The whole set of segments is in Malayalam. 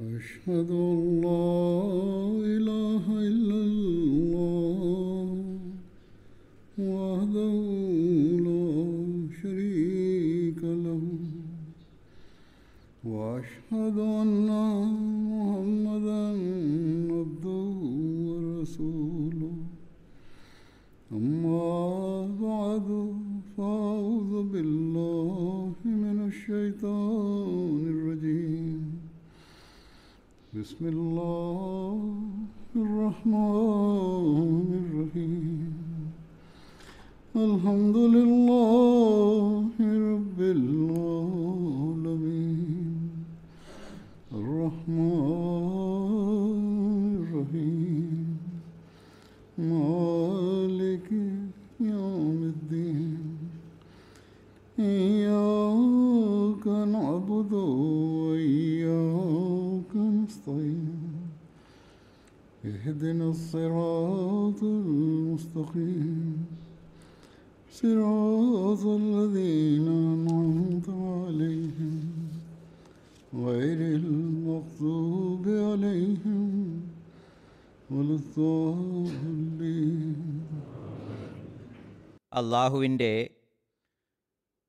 أشهد أن لا إله إلا بسم الله അള്ളാഹുവിന്റെ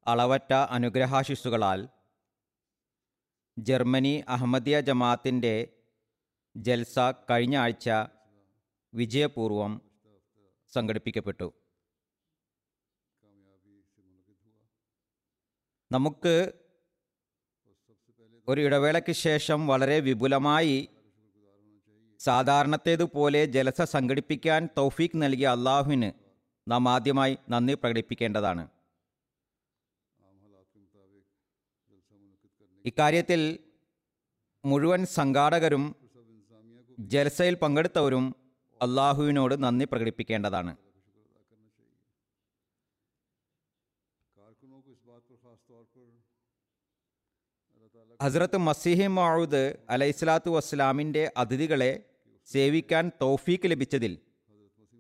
അളവറ്റ അനുഗ്രഹാശിസ്സുകളാൽ ജർമ്മനി അഹമ്മദിയ ജമാഅത്തിന്റെ ജൽസ കഴിഞ്ഞ ആഴ്ച വിജയപൂർവം സംഘടിപ്പിക്കപ്പെട്ടു. നമുക്ക് ഒരു ഇടവേളയ്ക്ക് ശേഷം വളരെ വിപുലമായി സാധാരണത്തേതുപോലെ ജലസ സംഘടിപ്പിക്കാൻ തൗഫീഖ് നൽകിയ അള്ളാഹുവിന് നാം ആദ്യമായി നന്ദി പ്രകടിപ്പിക്കേണ്ടതാണ്. ഇക്കാര്യത്തിൽ മുഴുവൻ സംഘാടകരും ജലസയിൽ പങ്കെടുത്തവരും അള്ളാഹുവിനോട് നന്ദി പ്രകടിപ്പിക്കേണ്ടതാണ്. ഹസ്രത്ത് മസിഹി മൗദ് അലൈഹിസ്ലാത്തു വസ്സലാമിന്റെ അതിഥികളെ സേവിക്കാൻ തൗഫീക്ക് ലഭിച്ചതിൽ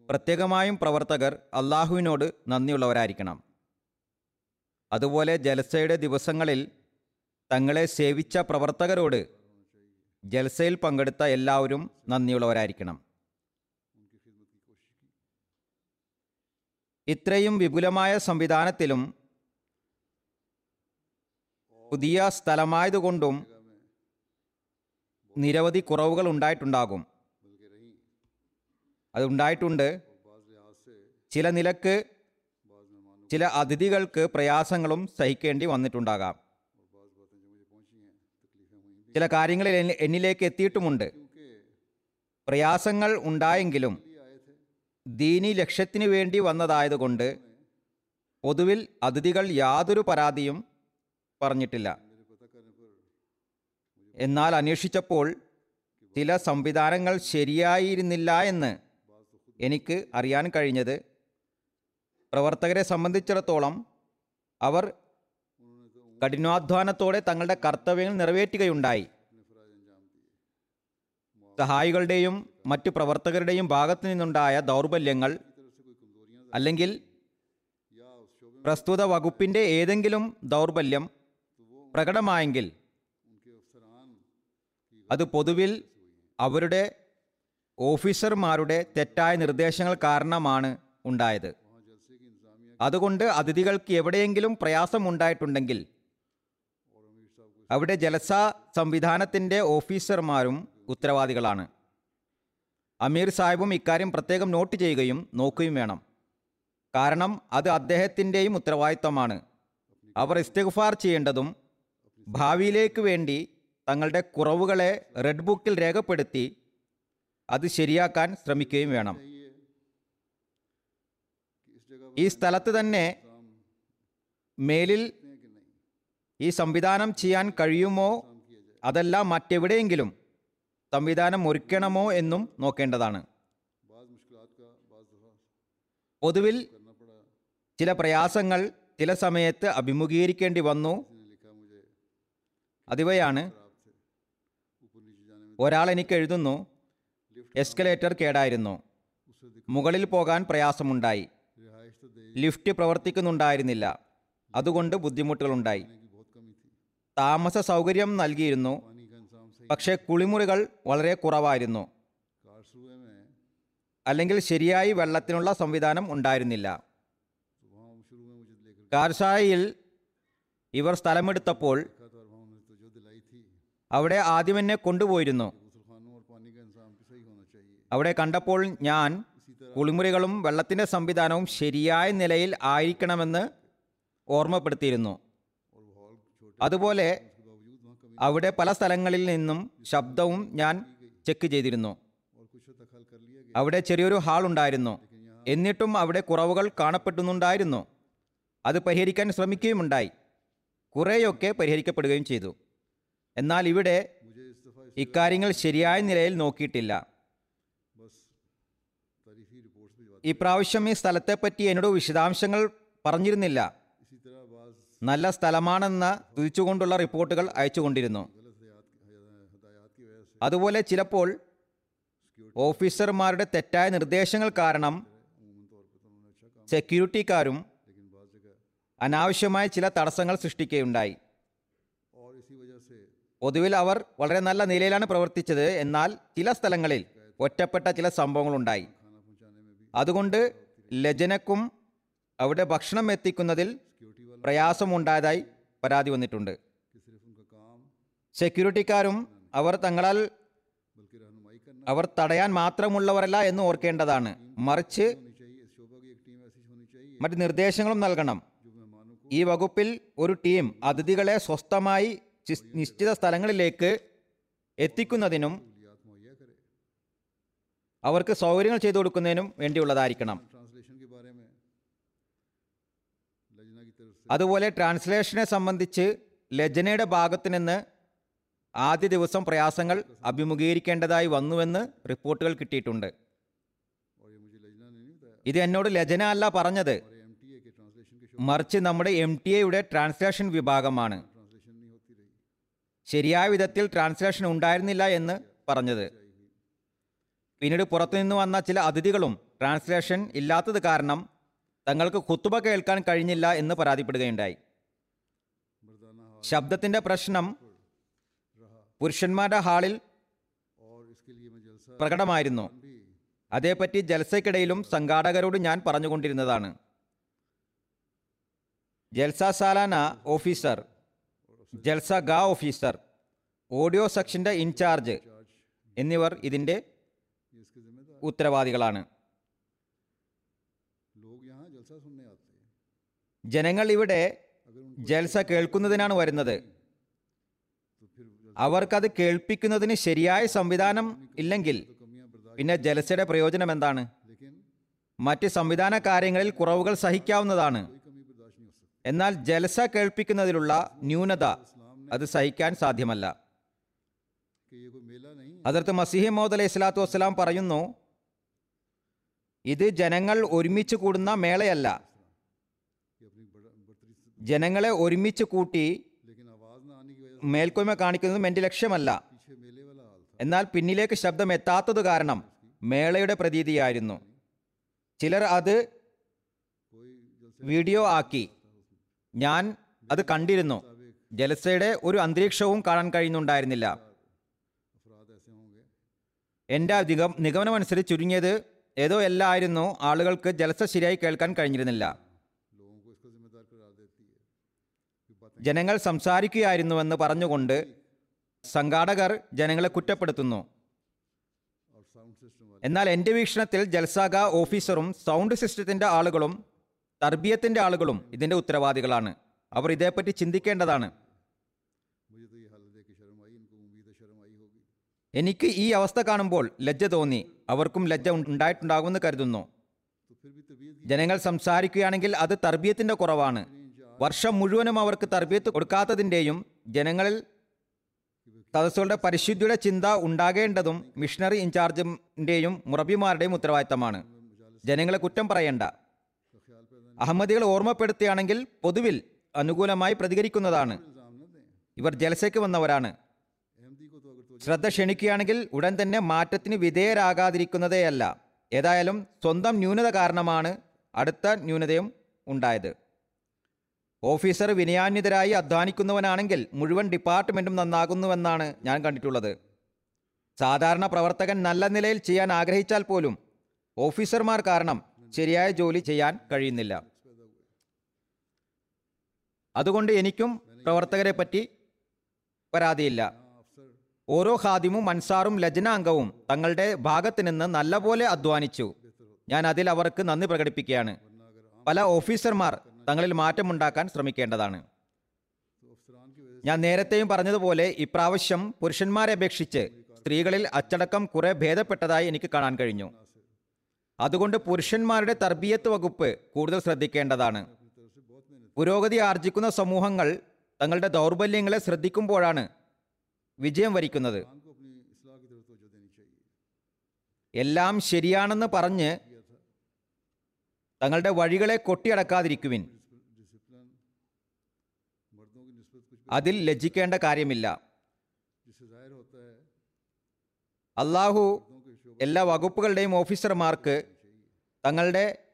പ്രത്യേകമായും പ്രവർത്തകർ അള്ളാഹുവിനോട് നന്ദിയുള്ളവരായിരിക്കണം. അതുപോലെ ജലസയുടെ ദിവസങ്ങളിൽ തങ്ങളെ സേവിച്ച പ്രവർത്തകരോട് ജൽസയിൽ പങ്കെടുത്ത എല്ലാവരും നന്ദിയുള്ളവരായിരിക്കണം. ഇത്രയും വിപുലമായ സംവിധാനത്തിലും പുതിയ സ്ഥലമായതുകൊണ്ടും നിരവധി കുറവുകൾ ഉണ്ടായിട്ടുണ്ടാകും. അത് ഉണ്ടായിട്ടുണ്ട്. ചില നിലയ്ക്ക് ചില അതിഥികൾക്ക് പ്രയാസങ്ങളും സഹിക്കേണ്ടി വന്നിട്ടുണ്ടാകാം. ചില കാര്യങ്ങൾ എന്നിലേക്ക് എത്തിയിട്ടുമുണ്ട്. പ്രയാസങ്ങൾ ഉണ്ടായെങ്കിലും ദീനി ലക്ഷ്യത്തിനു വേണ്ടി വന്നതായതുകൊണ്ട് പൊതുവിൽ അതിഥികൾ യാതൊരു പരാതിയും പറഞ്ഞിട്ടില്ല. എന്നാൽ അന്വേഷിച്ചപ്പോൾ ചില സംവിധാനങ്ങൾ ശരിയായിരുന്നില്ല എന്ന് എനിക്ക് അറിയാൻ കഴിഞ്ഞത്. പ്രവർത്തകരെ സംബന്ധിച്ചിടത്തോളം അവർ കഠിനാധ്വാനത്തോടെ തങ്ങളുടെ കർത്തവ്യങ്ങൾ നിറവേറ്റുകയുണ്ടായി. സഹായികളുടെയും മറ്റു പ്രവർത്തകരുടെയും ഭാഗത്തു നിന്നുണ്ടായ ദൗർബല്യങ്ങൾ അല്ലെങ്കിൽ പ്രസ്തുത വകുപ്പിന്റെ ഏതെങ്കിലും ദൗർബല്യം പ്രകടമായെങ്കിൽ അത് പൊതുവിൽ അവരുടെ ഓഫീസർമാരുടെ തെറ്റായ നിർദ്ദേശങ്ങൾ കാരണമാണ് ഉണ്ടായത്. അതുകൊണ്ട് അതിഥികൾക്ക് എവിടെയെങ്കിലും പ്രയാസം ഉണ്ടായിട്ടുണ്ടെങ്കിൽ അവിടെ ജലസ സംവിധാനത്തിന്റെ ഓഫീസർമാരും ഉത്തരവാദികളാണ്. അമീർ സാഹിബും ഇക്കാര്യം പ്രത്യേകം നോട്ട് ചെയ്യുകയും നോക്കുകയും വേണം. കാരണം അത് അദ്ദേഹത്തിന്റെയും ഉത്തരവാദിത്തമാണ് അവർ ഇസ്തിഗ്ഫാർ ചെയ്യേണ്ടതും ഭാവിയിലേക്ക് വേണ്ടി തങ്ങളുടെ കുറവുകളെ റെഡ് ബുക്കിൽ രേഖപ്പെടുത്തി അത് ശരിയാക്കാൻ ശ്രമിക്കുകയും വേണം. ഈ സ്ഥലത്ത് തന്നെ മേലിൽ ഈ സംവിധാനം ചെയ്യാൻ കഴിയുമോ? അതല്ല മറ്റെവിടെയെങ്കിലും സംവിധാനം ഒരുക്കണമോ എന്നും നോക്കേണ്ടതാണ്. പൊതുവിൽ ചില പ്രയാസങ്ങൾ ചില സമയത്ത് അഭിമുഖീകരിക്കേണ്ടി വന്നു. അതിവയാണ് ഒരാൾ എനിക്ക് എഴുതുന്നു എസ്കലേറ്റർ കേടായിരുന്നു. മുകളിൽ പോകാൻ പ്രയാസമുണ്ടായി. ലിഫ്റ്റ് പ്രവർത്തിക്കുന്നുണ്ടായിരുന്നില്ല. അതുകൊണ്ട് ബുദ്ധിമുട്ടുകളുണ്ടായി. താമസ സൗകര്യം നൽകിയിരുന്നു. പക്ഷേ കുളിമുറികൾ വളരെ കുറവായിരുന്നു. അല്ലെങ്കിൽ ശരിയായി വെള്ളത്തിനുള്ള സംവിധാനം ഉണ്ടായിരുന്നില്ല. കാർഷായിൽ ഇവർ സ്ഥലമെടുത്തപ്പോൾ അവിടെ ആദ്യം എന്നെ കൊണ്ടുപോയിരുന്നു. അവിടെ കണ്ടപ്പോൾ ഞാൻ കുളിമുറികളും വെള്ളത്തിന്റെ സംവിധാനവും ശരിയായ നിലയിൽ ആയിരിക്കണമെന്ന് ഓർമ്മപ്പെടുത്തിയിരുന്നു. അതുപോലെ അവിടെ പല സ്ഥലങ്ങളിൽ നിന്നും ശബ്ദവും ഞാൻ ചെക്ക് ചെയ്തിരുന്നു. അവിടെ ചെറിയൊരു ഹാൾ ഉണ്ടായിരുന്നു. എന്നിട്ടും അവിടെ കുറവുകൾ കാണപ്പെടുന്നുണ്ടായിരുന്നു അത് പരിഹരിക്കാൻ ശ്രമിക്കുകയുമുണ്ടായി. കുറേയൊക്കെ പരിഹരിക്കപ്പെടുകയും ചെയ്തു. എന്നാൽ ഇവിടെ ഇക്കാര്യങ്ങൾ ശരിയായ നിലയിൽ നോക്കിയിട്ടില്ല. ഈ പ്രാവശ്യം ഈ സ്ഥലത്തെപ്പറ്റി എന്നോട് വിശദാംശങ്ങൾ പറഞ്ഞിരുന്നില്ല. നല്ല സ്ഥലമാണെന്ന് തുതിച്ചുകൊണ്ടുള്ള റിപ്പോർട്ടുകൾ അയച്ചുകൊണ്ടിരുന്നു. അതുപോലെ ചിലപ്പോൾ ഓഫീസർമാരുടെ തെറ്റായ നിർദ്ദേശങ്ങൾ കാരണം സെക്യൂരിറ്റിക്കാരും അനാവശ്യമായ ചില തടസ്സങ്ങൾ സൃഷ്ടിക്കുകയുണ്ടായി. പൊതുവിൽ അവർ വളരെ നല്ല നിലയിലാണ് പ്രവർത്തിച്ചത് എന്നാൽ ചില സ്ഥലങ്ങളിൽ ഒറ്റപ്പെട്ട ചില സംഭവങ്ങളുണ്ടായി. അതുകൊണ്ട് ലജനക്കും അവിടെ ഭക്ഷണം എത്തിക്കുന്നതിൽ പ്രയാസമുണ്ടായതായി പരാതി വന്നിട്ടുണ്ട്. സെക്യൂരിറ്റിക്കാരും അവർ തങ്ങളാൽ അവർ തടയാൻ മാത്രമുള്ളവരല്ല എന്ന് ഓർക്കേണ്ടതാണ്. മറിച്ച് മറ്റ് നിർദ്ദേശങ്ങളും നൽകണം. ഈ വകുപ്പിൽ ഒരു ടീം അതിഥികളെ സ്വസ്ഥമായി നിശ്ചിത സ്ഥലങ്ങളിലേക്ക് എത്തിക്കുന്നതിനും അവർക്ക് സൗകര്യങ്ങൾ ചെയ്തു കൊടുക്കുന്നതിനും വേണ്ടിയുള്ളതായിരിക്കണം. അതുപോലെ ട്രാൻസ്ലേഷനെ സംബന്ധിച്ച് ലജനയുടെ ഭാഗത്തു നിന്ന് ആദ്യ ദിവസം പ്രയാസങ്ങൾ അഭിമുഖീകരിക്കേണ്ടതായി വന്നുവെന്ന് റിപ്പോർട്ടുകൾ കിട്ടിയിട്ടുണ്ട്. ഇത് എന്നോട് ലജന അല്ല പറഞ്ഞത്. മറിച്ച് നമ്മുടെ എം ടി എയുടെ ട്രാൻസ്ലേഷൻ വിഭാഗമാണ്. ശരിയായ വിധത്തിൽ ട്രാൻസ്ലേഷൻ ഉണ്ടായിരുന്നില്ല എന്ന് പറഞ്ഞത്. പിന്നീട് പുറത്തുനിന്ന് വന്ന ചില അതിഥികളും ട്രാൻസ്ലേഷൻ ഇല്ലാത്തത് കാരണം തങ്ങൾക്ക് കുത്തുബ കേൾക്കാൻ കഴിഞ്ഞില്ല എന്ന് പരാതിപ്പെടുകയുണ്ടായി. ശബ്ദത്തിന്റെ പ്രശ്നം പുരുഷന്മാരുടെ ഹാളിൽ പ്രകടമായിരുന്നു. അതേപ്പറ്റി ജൽസയ്ക്കിടയിലും സംഘാടകരോട് ഞാൻ പറഞ്ഞുകൊണ്ടിരുന്നതാണ്. ജൽസാലാന ഓഫീസർ ജൽസ ഗാ ഓഫീസർ ഓഡിയോ സെക്ഷന്റെ ഇൻചാർജ് എന്നിവർ ഇതിന്റെ ഉത്തരവാദികളാണ്. ജനങ്ങൾ ഇവിടെ ജൽസ കേൾക്കുന്നതിനാണ് വരുന്നത്. അവർക്കത് കേൾപ്പിക്കുന്നതിന് ശരിയായ സംവിധാനം ഇല്ലെങ്കിൽ പിന്നെ ജലസയുടെ പ്രയോജനം എന്താണ്? മറ്റ് സംവിധാന കാര്യങ്ങളിൽ കുറവുകൾ സഹിക്കാവുന്നതാണ്. എന്നാൽ ജലസ കേൾപ്പിക്കുന്നതിലുള്ള ന്യൂനത അത് സഹിക്കാൻ സാധ്യമല്ല. അതിർത്ത് മസിഹി മോദ് അലൈഹി സ്വലാത്തു വസ്സലാം പറയുന്നു ഇത് ജനങ്ങൾ ഒരുമിച്ച് കൂടുന്ന മേളയല്ല. ജനങ്ങളെ ഒരുമിച്ച് കൂട്ടി മേൽക്കോയ്മ കാണിക്കുന്നതും എന്റെ ലക്ഷ്യമല്ല. എന്നാൽ പിന്നിലേക്ക് ശബ്ദം എത്താത്തത് കാരണം മേളയുടെ പ്രതീതിയായിരുന്നു. ചിലർ അത് വീഡിയോ ആക്കി. ഞാൻ അത് കണ്ടിരുന്നു. ജലസയുടെ ഒരു അന്തരീക്ഷവും കാണാൻ കഴിയുന്നുണ്ടായിരുന്നില്ല. എന്റെ നിഗമനമനുസരിച്ച് ചുരുങ്ങിയത് ഏതോ എല്ലായിരുന്നു ആളുകൾക്ക് ജലസ ശരിയായി കേൾക്കാൻ കഴിഞ്ഞിരുന്നില്ല. ജനങ്ങൾ സംസാരിക്കുകയായിരുന്നുവെന്ന് പറഞ്ഞുകൊണ്ട് സംഘാടകർ ജനങ്ങളെ കുറ്റപ്പെടുത്തുന്നു. എന്നാൽ എന്റെ വീക്ഷണത്തിൽ ജൽസാഗ ഓഫീസറും സൗണ്ട് സിസ്റ്റത്തിന്റെ ആളുകളും തർബിയത്തിന്റെ ആളുകളും ഇതിന്റെ ഉത്തരവാദികളാണ്. അവർ ഇതേപ്പറ്റി ചിന്തിക്കേണ്ടതാണ്. എനിക്ക് ഈ അവസ്ഥ കാണുമ്പോൾ ലജ്ജ തോന്നി. അവർക്കും ലജ്ജ ഉണ്ടായിട്ടുണ്ടാകുമെന്ന് കരുതുന്നു. ജനങ്ങൾ സംസാരിക്കുകയാണെങ്കിൽ അത് തർബീയത്തിന്റെ കുറവാണ്. വർഷം മുഴുവനും അവർക്ക് തർബീയത്ത് കൊടുക്കാത്തതിന്റെയും ജനങ്ങളിൽ സദസ്സുകളുടെ പരിശുദ്ധിയുടെ ചിന്ത ഉണ്ടാകേണ്ടതും മിഷണറി ഇൻചാർജിന്റെയും മുറബിമാരുടെയും ഉത്തരവാദിത്തമാണ്. ജനങ്ങളെ കുറ്റം പറയേണ്ട. അഹമ്മദികൾ ഓർമ്മപ്പെടുത്തുകയാണെങ്കിൽ പൊതുവിൽ അനുകൂലമായി പ്രതികരിക്കുന്നതാണ്. ഇവർ ജലസയ്ക്ക് വന്നവരാണ്. ശ്രദ്ധ ക്ഷണിക്കുകയാണെങ്കിൽ ഉടൻ തന്നെ മാറ്റത്തിന് വിധേയരാകാതിരിക്കുന്നതേയല്ല. ഏതായാലും സ്വന്തം ന്യൂനത കാരണമാണ് അടുത്ത ന്യൂനതയും ഉണ്ടായത്. ഓഫീസർ വിനയാന്വിതരായി അധ്വാനിക്കുന്നവനാണെങ്കിൽ മുഴുവൻ ഡിപ്പാർട്ട്മെന്റും നന്നാകുന്നുവെന്നാണ് ഞാൻ കണ്ടിട്ടുള്ളത്. സാധാരണ പ്രവർത്തകൻ നല്ല നിലയിൽ ചെയ്യാൻ ആഗ്രഹിച്ചാൽ പോലും ഓഫീസർമാർ കാരണം ശരിയായ ജോലി ചെയ്യാൻ കഴിയുന്നില്ല. അതുകൊണ്ട് എനിക്കും പ്രവർത്തകരെ പറ്റി പരാതിയില്ല. ഓരോ ഖാദിമും അൻസാറും ലജ്നാംഗവും തങ്ങളുടെ ഭാഗത്ത് നിന്ന് നല്ലപോലെ അധ്വാനിച്ചു. ഞാൻ അതിൽ അവർക്ക് നന്ദി പ്രകടിപ്പിക്കുകയാണ്. പല ഓഫീസർമാർ തങ്ങളിൽ മാറ്റമുണ്ടാക്കാൻ ശ്രമിക്കേണ്ടതാണ്. ഞാൻ നേരത്തെയും പറഞ്ഞതുപോലെ ഇപ്രാവശ്യം പുരുഷന്മാരെ അപേക്ഷിച്ച് സ്ത്രീകളിൽ അച്ചടക്കം കുറെ ഭേദപ്പെട്ടതായി എനിക്ക് കാണാൻ കഴിഞ്ഞു. അതുകൊണ്ട് പുരുഷന്മാരുടെ തർബീയത്ത് വകുപ്പ് കൂടുതൽ ശ്രദ്ധിക്കേണ്ടതാണ്. പുരോഗതി ആർജിക്കുന്ന സമൂഹങ്ങൾ തങ്ങളുടെ ദൗർബല്യങ്ങളെ ശ്രദ്ധിക്കുമ്പോഴാണ് വിജയം വരിക്കുന്നത്. എല്ലാം ശരിയാണെന്ന് പറഞ്ഞ് തങ്ങളുടെ വഴികളെ കൊട്ടിയടക്കാതിരിക്കുവിൻ. അതിൽ ലജ്ജിക്കേണ്ട കാര്യമില്ല. അള്ളാഹു എല്ലാ വകുപ്പുകളുടെയും ഓഫീസർമാർക്ക് തങ്ങളുടെ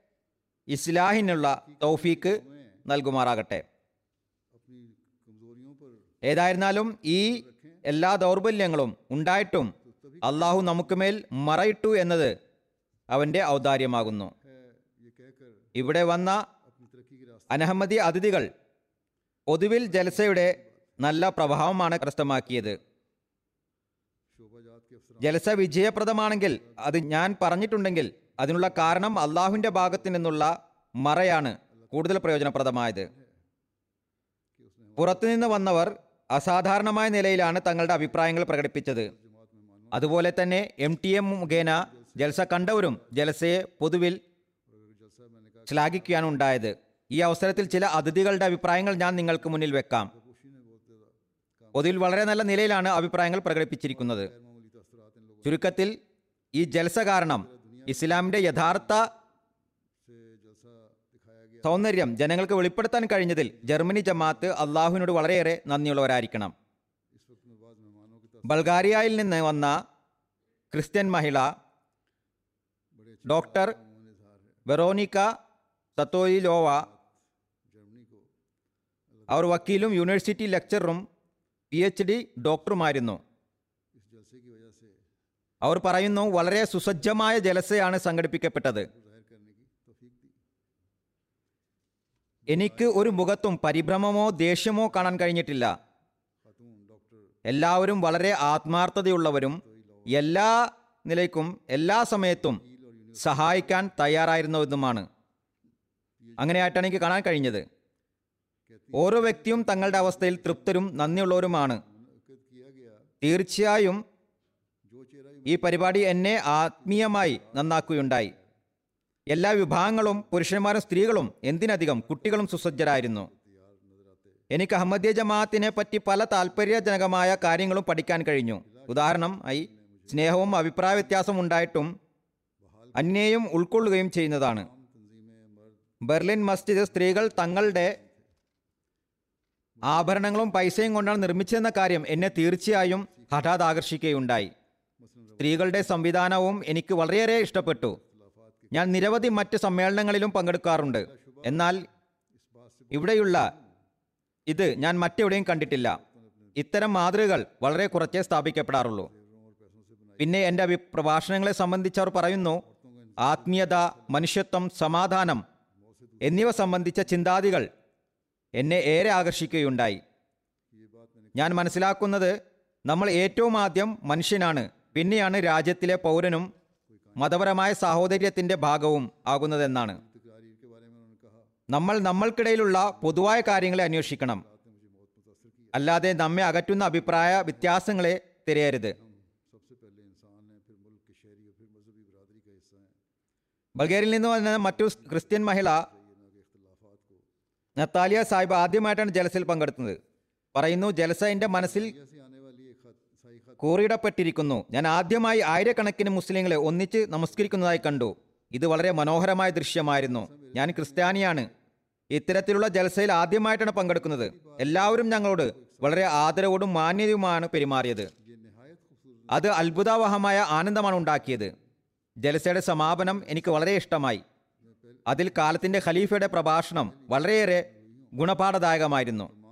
ഇസ്ലാഹിനുള്ള തൗഫീക്ക് നൽകുമാറാകട്ടെ. ഏതായിരുന്നാലും ഈ എല്ലാ ദൗർബല്യങ്ങളും ഉണ്ടായിട്ടും അള്ളാഹു നമുക്ക് മേൽ മറയിട്ടു എന്നത് അവന്റെ ഔദാര്യമാകുന്നു. ഇവിടെ വന്ന അനഹമ്മദി അതിഥികൾ ഒതുവിൽ ജലസയുടെ നല്ല പ്രഭാവമാണ് കരസ്ഥമാക്കിയത്. ജലസ വിജയപ്രദമാണെങ്കിൽ അത് ഞാൻ പറഞ്ഞിട്ടുണ്ടെങ്കിൽ അതിനുള്ള കാരണം അള്ളാഹുവിന്റെ ഭാഗത്തു നിന്നുള്ള മറയാണ് കൂടുതൽ പ്രയോജനപ്രദമായത്. പുറത്തുനിന്ന് വന്നവർ അസാധാരണമായ നിലയിലാണ് തങ്ങളുടെ അഭിപ്രായങ്ങൾ പ്രകടിപ്പിച്ചത്. അതുപോലെ തന്നെ എം ടി എം മുഖേന ജൽസ കണ്ടവരും ജലസയെ പൊതുവിൽ ശ്ലാഘിക്കുകയാണ് ഉണ്ടായത് ഈ അവസരത്തിൽ ചില അതിഥികളുടെ അഭിപ്രായങ്ങൾ ഞാൻ നിങ്ങൾക്ക് മുന്നിൽ വെക്കാം. പൊതുവിൽ വളരെ നല്ല നിലയിലാണ് അഭിപ്രായങ്ങൾ പ്രകടിപ്പിച്ചിരിക്കുന്നത്. ചുരുക്കത്തിൽ ഈ ജൽസ കാരണം ഇസ്ലാമിന്റെ യഥാർത്ഥ സൗന്ദര്യം ജനങ്ങൾക്ക് വെളിപ്പെടുത്താൻ കഴിഞ്ഞതിൽ ജർമ്മനി ജമാഅത്ത് അള്ളാഹുവിനോട് വളരെയേറെ നന്ദിയുള്ളവരായിരിക്കണം. ബൾഗാരിയയിൽ നിന്ന് വന്ന ക്രിസ്ത്യൻ മഹിള ഡോക്ടർ വെറോണിക്ക സത്തോയിലോവ അവർ വക്കീലും യൂണിവേഴ്സിറ്റി ലെക്ചറും പി എച്ച് ഡി ഡോക്ടറുമായിരുന്നു. അവർ പറയുന്നു വളരെ സുസജ്ജമായ ജലസയാണ് സംഘടിപ്പിക്കപ്പെട്ടത്. എനിക്ക് ഒരു മുഖത്തും പരിഭ്രമമോ ദേഷ്യമോ കാണാൻ കഴിഞ്ഞിട്ടില്ല. എല്ലാവരും വളരെ ആത്മാർത്ഥതയുള്ളവരും എല്ലാ നിലയ്ക്കും എല്ലാ സമയത്തും സഹായിക്കാൻ തയ്യാറായിരുന്നതുമാണ് അങ്ങനെയായിട്ടാണ് എനിക്ക് കാണാൻ കഴിഞ്ഞത്. ഓരോ വ്യക്തിയും തങ്ങളുടെ അവസ്ഥയിൽ തൃപ്തരും നന്ദിയുള്ളവരുമാണ്. തീർച്ചയായും ഈ പരിപാടി എന്നെ ആത്മീയമായി നന്നാക്കുകയുണ്ടായി. എല്ലാ വിഭാഗങ്ങളും പുരുഷന്മാരും സ്ത്രീകളും എന്തിനധികം കുട്ടികളും സുസജ്ജരായിരുന്നു. എനിക്ക് അഹമ്മദിയ ജമാഅത്തിനെ പറ്റി പല താല്പര്യജനകമായ കാര്യങ്ങളും പഠിക്കാൻ കഴിഞ്ഞു. ഉദാഹരണം ഐ സ്നേഹവും അഭിപ്രായ വ്യത്യാസം ഉണ്ടായിട്ടും അന്യയും ഉൾക്കൊള്ളുകയും ചെയ്യുന്നതാണ്. ബെർലിൻ മസ്ജിദ് സ്ത്രീകൾ തങ്ങളുടെ ആഭരണങ്ങളും പൈസയും കൊണ്ടാണ് നിർമ്മിച്ചതെന്ന കാര്യം എന്നെ തീർച്ചയായും ഹഠാത് ആകർഷിക്കുകയുണ്ടായി. സ്ത്രീകളുടെ സംവിധാനവും എനിക്ക് വളരെയേറെ ഇഷ്ടപ്പെട്ടു. ഞാൻ നിരവധി മറ്റ് സമ്മേളനങ്ങളിലും പങ്കെടുക്കാറുണ്ട്. എന്നാൽ ഇവിടെയുള്ള ഇത് ഞാൻ മറ്റെവിടെയും കണ്ടിട്ടില്ല. ഇത്തരം മാതൃകകൾ വളരെ കുറച്ചേ സ്ഥാപിക്കപ്പെടാറുള്ളൂ. പിന്നെ എന്റെ പ്രഭാഷണങ്ങളെ സംബന്ധിച്ച് അവർ പറയുന്നു ആത്മീയത മനുഷ്യത്വം സമാധാനം എന്നിവ സംബന്ധിച്ച ചിന്താതികൾ എന്നെ ഏറെ ആകർഷിക്കുകയുണ്ടായി. ഞാൻ മനസ്സിലാക്കുന്നത് നമ്മൾ ഏറ്റവും ആദ്യം മനുഷ്യനാണ് പിന്നെയാണ് രാജ്യത്തിലെ പൗരനും മതപരമായ സാഹോദര്യത്തിന്റെ ഭാഗവും ആകുന്നതെന്നാണ്. നമ്മൾ നമ്മൾക്കിടയിലുള്ള പൊതുവായ കാര്യങ്ങളെ അന്വേഷിക്കണം. അല്ലാതെ നമ്മെ അകറ്റുന്ന അഭിപ്രായ വ്യത്യാസങ്ങളെ തിരയരുത്. ബൾഗേറിയയിൽ നിന്ന് വന്ന മറ്റു ക്രിസ്ത്യൻ മഹിള നത്താലിയ സാഹിബ് ആദ്യമായിട്ടാണ് ജലസിൽ പങ്കെടുത്തത്. പറയുന്നു ജലസ എന്റെ മനസ്സിൽ കൂറിയിടപ്പെട്ടിരിക്കുന്നു. ഞാൻ ആദ്യമായി ആയിരക്കണക്കിന് മുസ്ലിങ്ങളെ ഒന്നിച്ച് നമസ്കരിക്കുന്നതായി കണ്ടു. ഇത് വളരെ മനോഹരമായ ദൃശ്യമായിരുന്നു. ഞാൻ ക്രിസ്ത്യാനിയാണ്. ഇത്തരത്തിലുള്ള ജൽസയിൽ ആദ്യമായിട്ടാണ് പങ്കെടുക്കുന്നത്. എല്ലാവരും ഞങ്ങളോട് വളരെ ആദരവോടും മാന്യതയുമാണ് പെരുമാറിയത്. അത് അത്ഭുതാവഹമായ ആനന്ദമാണ് ഉണ്ടാക്കിയത്. ജലസയുടെ സമാപനം എനിക്ക് വളരെ ഇഷ്ടമായി. അതിൽ കാലത്തിന്റെ ഖലീഫയുടെ പ്രഭാഷണം വളരെയേറെ ഗുണപാഠദായകമായിരുന്നു.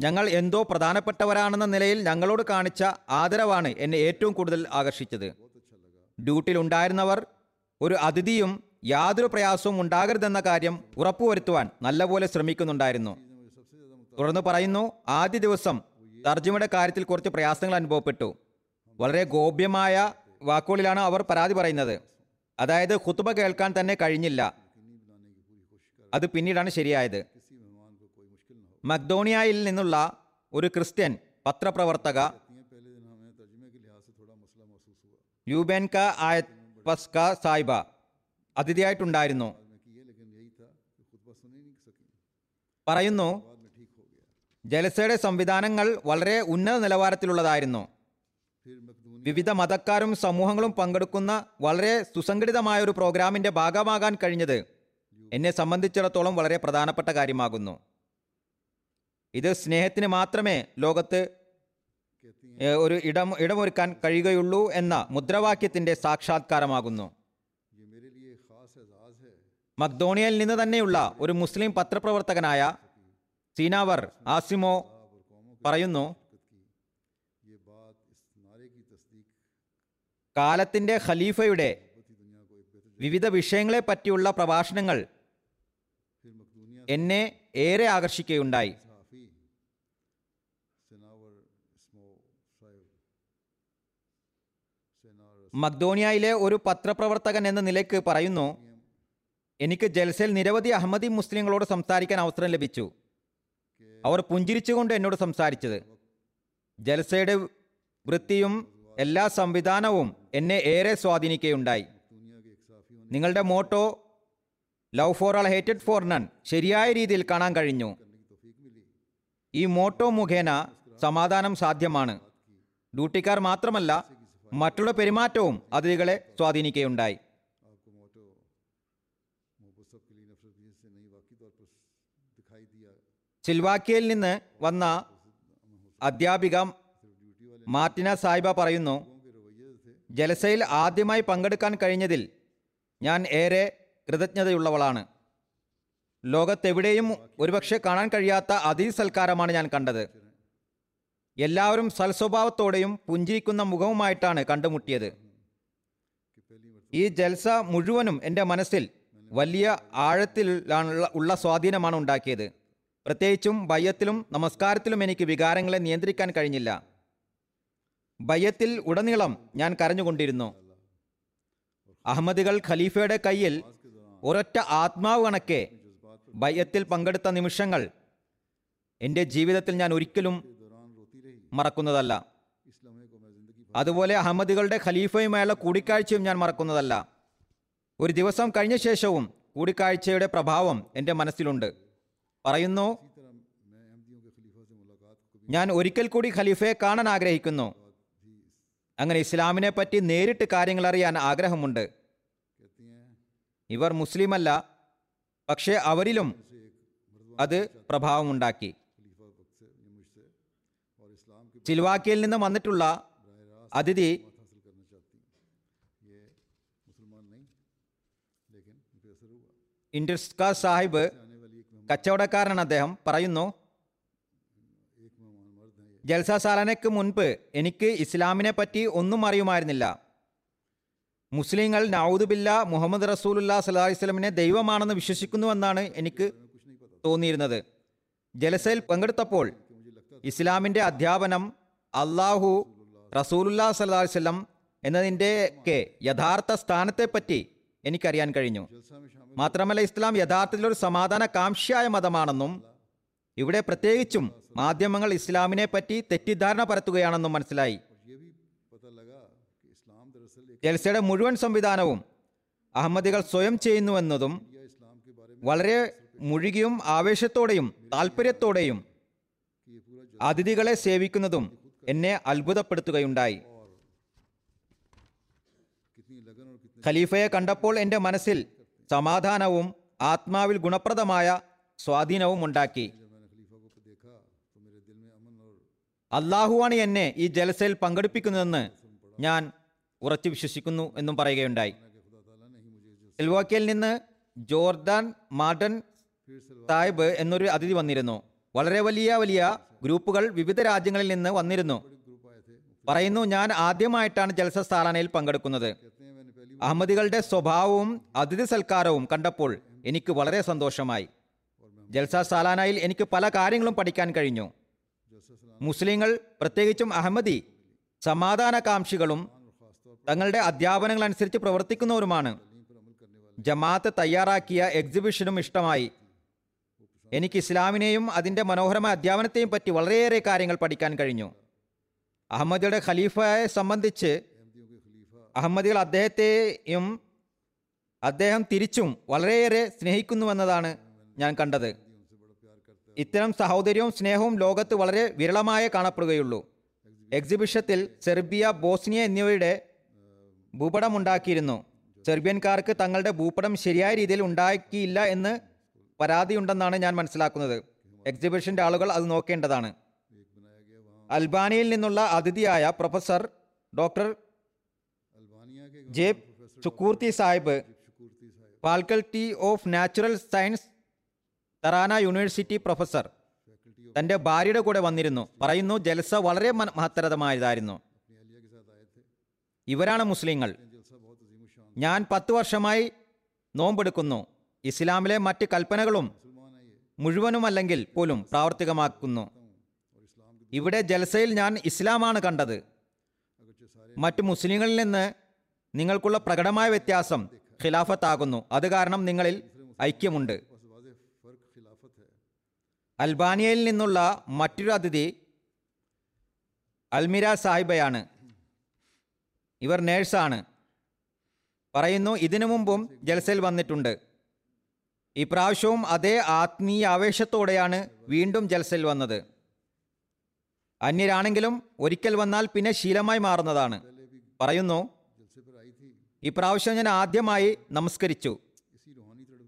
ഞങ്ങൾ എന്തോ പ്രധാനപ്പെട്ടവരാണെന്ന നിലയിൽ ഞങ്ങളോട് കാണിച്ച ആദരവാണ് എന്നെ ഏറ്റവും കൂടുതൽ ആകർഷിച്ചത്. ഡ്യൂട്ടിയിലുണ്ടായിരുന്നവർ ഒരു അതിഥിയും യാതൊരു പ്രയാസവും ഉണ്ടാകരുതെന്ന കാര്യം ഉറപ്പുവരുത്തുവാൻ നല്ലപോലെ ശ്രമിക്കുന്നുണ്ടായിരുന്നു. തുടർന്ന് പറയുന്നു ആദ്യ ദിവസം തർജമയുടെ കാര്യത്തിൽ കുറച്ച് പ്രയാസങ്ങൾ അനുഭവപ്പെട്ടു. വളരെ ഗോപ്യമായ വാക്കുകളിലാണ് അവർ പരാതി പറയുന്നത്. അതായത് ഹുത്തുബ കേൾക്കാൻ തന്നെ കഴിഞ്ഞില്ല. അത് പിന്നീടാണ് ശരിയായത്. മക്ഡോണിയയിൽ നിന്നുള്ള ഒരു ക്രിസ്ത്യൻ പത്രപ്രവർത്തക യൂബേൻക ആയസ്ക പസ്ക സായിബ അതിഥിയായിട്ടുണ്ടായിരുന്നു. പറയുന്നു ജലസയുടെ സംവിധാനങ്ങൾ വളരെ ഉന്നത നിലവാരത്തിലുള്ളതായിരുന്നു. വിവിധ മതക്കാരും സമൂഹങ്ങളും പങ്കെടുക്കുന്ന വളരെ സുസംഘടിതമായ ഒരു പ്രോഗ്രാമിന്റെ ഭാഗമാകാൻ കഴിഞ്ഞത് എന്നെ സംബന്ധിച്ചിടത്തോളം വളരെ പ്രധാനപ്പെട്ട കാര്യമാകുന്നു. ഇത് സ്നേഹത്തിന് മാത്രമേ ലോകത്ത് ഒരു ഇടം ഇടമൊരുക്കാൻ കഴിയുകയുള്ളൂ എന്ന മുദ്രാവാക്യത്തിന്റെ സാക്ഷാത്കാരമാകുന്നു. മക്ഡോണിയയിൽ നിന്ന് തന്നെയുള്ള ഒരു മുസ്ലിം പത്രപ്രവർത്തകനായ സീനാവർ ആസിമോ പറയുന്നു കാലത്തിന്റെ ഖലീഫയുടെ വിവിധ വിഷയങ്ങളെ പറ്റിയുള്ള പ്രഭാഷണങ്ങൾ എന്നെ ഏറെ ആകർഷിക്കുകയുണ്ടായി. മക്ദോണിയയിലെ ഒരു പത്രപ്രവർത്തകൻ എന്ന നിലയ്ക്ക് പറയുന്നു എനിക്ക് ജൽസയിൽ നിരവധി അഹമ്മദി മുസ്ലിങ്ങളോട് സംസാരിക്കാൻ അവസരം ലഭിച്ചു. അവർ പുഞ്ചിരിച്ചുകൊണ്ട് എന്നോട് സംസാരിച്ചത്. ജൽസയുടെ വൃത്തിയും എല്ലാ സംവിധാനവും എന്നെ ഏറെ സ്വാധീനിക്കുകയുണ്ടായി. നിങ്ങളുടെ മോട്ടോ ലവ് ഫോർ ആൾ ഹേറ്റഡ് ഫോർ നൺ ശരിയായ രീതിയിൽ കാണാൻ കഴിഞ്ഞു. ഈ മോട്ടോ മുഖേന സമാധാനം സാധ്യമാണ്. ഡ്യൂട്ടിക്കാർ മാത്രമല്ല മറ്റുള്ള പെരുമാറ്റവും അതിഥികളെ സ്വാധീനിക്കുകയുണ്ടായി. സിൽവാക്കിയയിൽ നിന്ന് വന്ന അധ്യാപിക മാർട്ടിന സാഹിബ പറയുന്നു ജലസയിൽ ആദ്യമായി പങ്കെടുക്കാൻ കഴിഞ്ഞതിൽ ഞാൻ ഏറെ കൃതജ്ഞതയുള്ളവളാണ്. ലോകത്തെവിടെയും ഒരുപക്ഷെ കാണാൻ കഴിയാത്ത അതിഥി സൽക്കാരമാണ് ഞാൻ കണ്ടത്. എല്ലാവരും സൽസ്വഭാവത്തോടെയും പുഞ്ചിരിക്കുന്ന മുഖവുമായിട്ടാണ് കണ്ടുമുട്ടിയത്. ഈ ജൽസ മുഴുവനും എന്റെ മനസ്സിൽ വലിയ ആഴത്തിലാണുള്ള ഉള്ള സ്വാധീനമാണ് ഉണ്ടാക്കിയത്. പ്രത്യേകിച്ചും ഭയത്തിലും നമസ്കാരത്തിലും എനിക്ക് വികാരങ്ങളെ നിയന്ത്രിക്കാൻ കഴിഞ്ഞില്ല. ഭയത്തിൽ ഉടനീളം ഞാൻ കരഞ്ഞുകൊണ്ടിരുന്നു. അഹമ്മദികൾ ഖലീഫയുടെ കയ്യിൽ ഒരൊറ്റ ആത്മാവ് കണക്കെ ഭയത്തിൽ പങ്കെടുത്ത നിമിഷങ്ങൾ എന്റെ ജീവിതത്തിൽ ഞാൻ ഒരിക്കലും മറക്കുന്നതല്ല. അതുപോലെ അഹമ്മദികളുടെ ഖലീഫയുമായുള്ള കൂടിക്കാഴ്ചയും ഞാൻ മറക്കുന്നതല്ല. ഒരു ദിവസം കഴിഞ്ഞ ശേഷവും കൂടിക്കാഴ്ചയുടെ പ്രഭാവം എന്റെ മനസ്സിലുണ്ട്. പറയുന്നു ഞാൻ ഒരിക്കൽ കൂടി ഖലീഫയെ കാണാൻ ആഗ്രഹിക്കുന്നു. അങ്ങനെ ഇസ്ലാമിനെ പറ്റി നേരിട്ട് കാര്യങ്ങൾ അറിയാൻ ആഗ്രഹമുണ്ട്. ഇവർ മുസ്ലിമല്ല പക്ഷേ അവരിലും അത് പ്രഭാവമുണ്ടാക്കി. ചിൽവാക്കിയിൽ നിന്ന് വന്നിട്ടുള്ള അതിഥി ഇൻഡസ്കാർ സാഹിബ് കച്ചവടക്കാരനാണ് അദ്ദേഹം. പറയുന്നു ജൽസ സാലനയ്ക്ക് മുൻപ് എനിക്ക് ഇസ്ലാമിനെ പറ്റി ഒന്നും അറിയുമായിരുന്നില്ല. മുസ്ലിങ്ങൾ നൌദുബില്ല മുഹമ്മദ് റസൂലുല്ലാ സല്ലാ വസ്ലമിനെ ദൈവമാണെന്ന് വിശ്വസിക്കുന്നുവെന്നാണ് എനിക്ക് തോന്നിയിരുന്നത്. ജലസയിൽ പങ്കെടുത്തപ്പോൾ ഇസ്ലാമിന്റെ അധ്യാപനം അള്ളാഹു റസൂലുല്ലാ സല്ലാസ്ലം എന്നതിന്റെയൊക്കെ യഥാർത്ഥ സ്ഥാനത്തെപ്പറ്റി എനിക്കറിയാൻ കഴിഞ്ഞു. മാത്രമല്ല ഇസ്ലാം യഥാർത്ഥത്തിൽ ഒരു സമാധാന കാംക്ഷിയായ മതമാണെന്നും ഇവിടെ പ്രത്യേകിച്ചും മാധ്യമങ്ങൾ ഇസ്ലാമിനെ പറ്റി തെറ്റിദ്ധാരണ പരത്തുകയാണെന്നും മനസ്സിലായി. ജൽസയുടെ മുഴുവൻ സംവിധാനവും അഹമ്മദികൾ സ്വയം ചെയ്യുന്നുവെന്നതും വളരെ മുഴുകിയും ആവേശത്തോടെയും താല്പര്യത്തോടെയും അതിഥികളെ സേവിക്കുന്നതും എന്നെ അത്ഭുതപ്പെടുത്തുകയുണ്ടായി. ഖലീഫയെ കണ്ടപ്പോൾ എന്റെ മനസ്സിൽ സമാധാനവും ആത്മാവിൽ ഗുണപ്രദമായ സ്വാധീനവും ഉണ്ടാക്കി. അള്ളാഹുവാണ് എന്നെ ഈ ജലസയിൽ പങ്കെടുപ്പിക്കുന്നതെന്ന് ഞാൻ ഉറച്ചു വിശ്വസിക്കുന്നു എന്നും പറയുകയുണ്ടായി. സിൽവാക്കിയിൽ നിന്ന് ജോർദാൻ മാർഡൻ സാഹിബ് എന്നൊരു അതിഥി വന്നിരുന്നു. വളരെ വലിയ വലിയ ഗ്രൂപ്പുകൾ വിവിധ രാജ്യങ്ങളിൽ നിന്ന് വന്നിരുന്നു. പറയുന്നു ഞാൻ ആദ്യമായിട്ടാണ് ജൽസ സാലാനയിൽ പങ്കെടുക്കുന്നത്. അഹമ്മദികളുടെ സ്വഭാവവും അതിഥി സൽക്കാരവും കണ്ടപ്പോൾ എനിക്ക് വളരെ സന്തോഷമായി. ജൽസ സാലാനയിൽ എനിക്ക് പല കാര്യങ്ങളും പഠിക്കാൻ കഴിഞ്ഞു. മുസ്ലിങ്ങൾ പ്രത്യേകിച്ചും അഹമ്മദി സമാധാനകാംക്ഷികളും തങ്ങളുടെ അധ്യാപനങ്ങൾ അനുസരിച്ച് പ്രവർത്തിക്കുന്നവരുമാണ്. ജമാഅത്ത് തയ്യാറാക്കിയ എക്സിബിഷനും ഇഷ്ടമായി. എനിക്ക് ഇസ്ലാമിനെയും അതിന്റെ മനോഹരമായ അധ്യാപനത്തെയും പറ്റി വളരെയേറെ കാര്യങ്ങൾ പഠിക്കാൻ കഴിഞ്ഞു. അഹമ്മദിയുടെ ഖലീഫയെ സംബന്ധിച്ച് അഹമ്മദികൾ അദ്ദേഹത്തെയും അദ്ദേഹം തിരിച്ചും വളരെയേറെ സ്നേഹിക്കുന്നുവെന്നതാണ് ഞാൻ കണ്ടത്. ഇത്തരം സഹോദര്യവും സ്നേഹവും ലോകത്ത് വളരെ വിരളമായേ കാണപ്പെടുകയുള്ളൂ. എക്സിബിഷത്തിൽ സെർബിയ ബോസ്നിയ എന്നിവയുടെ ഭൂപടമുണ്ടാക്കിയിരുന്നു സെർബിയൻകാർക്ക് തങ്ങളുടെ ഭൂപടം ശരിയായ രീതിയിൽ ഉണ്ടാക്കിയില്ല എന്ന് പരാതിയുണ്ടെന്നാണ് ഞാൻ മനസ്സിലാക്കുന്നത്. എക്സിബിഷന്റെ ആളുകൾ അത് നോക്കേണ്ടതാണ്. അൽബാനിയയിൽ നിന്നുള്ള അതിഥിയായ professor doctor ജേബ് ചുക്കൂർത്തി Sahib faculty of natural science Tirana university professor തന്റെ ഭാര്യയുടെ കൂടെ വന്നിരുന്നു. പറയുന്നു ജലസ വളരെ മഹത്തരതമായതായിരുന്നു ഇവരാണ് മുസ്ലിങ്ങൾ. ഞാൻ പത്ത് വർഷമായി നോമ്പെടുക്കുന്നു. ഇസ്ലാമിലെ മറ്റ് കൽപ്പനകളും മുഴുവനുമല്ലെങ്കിൽ പോലും പ്രാവർത്തികമാക്കുന്നു. ഇവിടെ ജൽസയിൽ ഞാൻ ഇസ്ലാമാണ് കണ്ടത്. മറ്റു മുസ്ലിങ്ങളിൽ നിന്ന് നിങ്ങൾക്കുള്ള പ്രകടമായ വ്യത്യാസം ഖിലാഫത്താകുന്നു. അത് കാരണം നിങ്ങളിൽ ഐക്യമുണ്ട്. അൽബാനിയയിൽ നിന്നുള്ള മറ്റൊരു അതിഥി അൽമിര സാഹിബയാണ്. ഇവർ നേഴ്സാണ്. പറയുന്നു ഇതിനു മുമ്പും ജലസയിൽ വന്നിട്ടുണ്ട്. ഇപ്രാവശ്യവും അതേ ആത്മീയ ആവേശത്തോടെയാണ് വീണ്ടും ജൽസൽ വന്നത്. അന്യരാണെങ്കിലും ഒരിക്കൽ വന്നാൽ പിന്നെ ശീലമായി മാറുന്നതാണ്. പറയുന്നു ഇപ്രാവശ്യം ഞാൻ ആദ്യമായി നമസ്കരിച്ചു.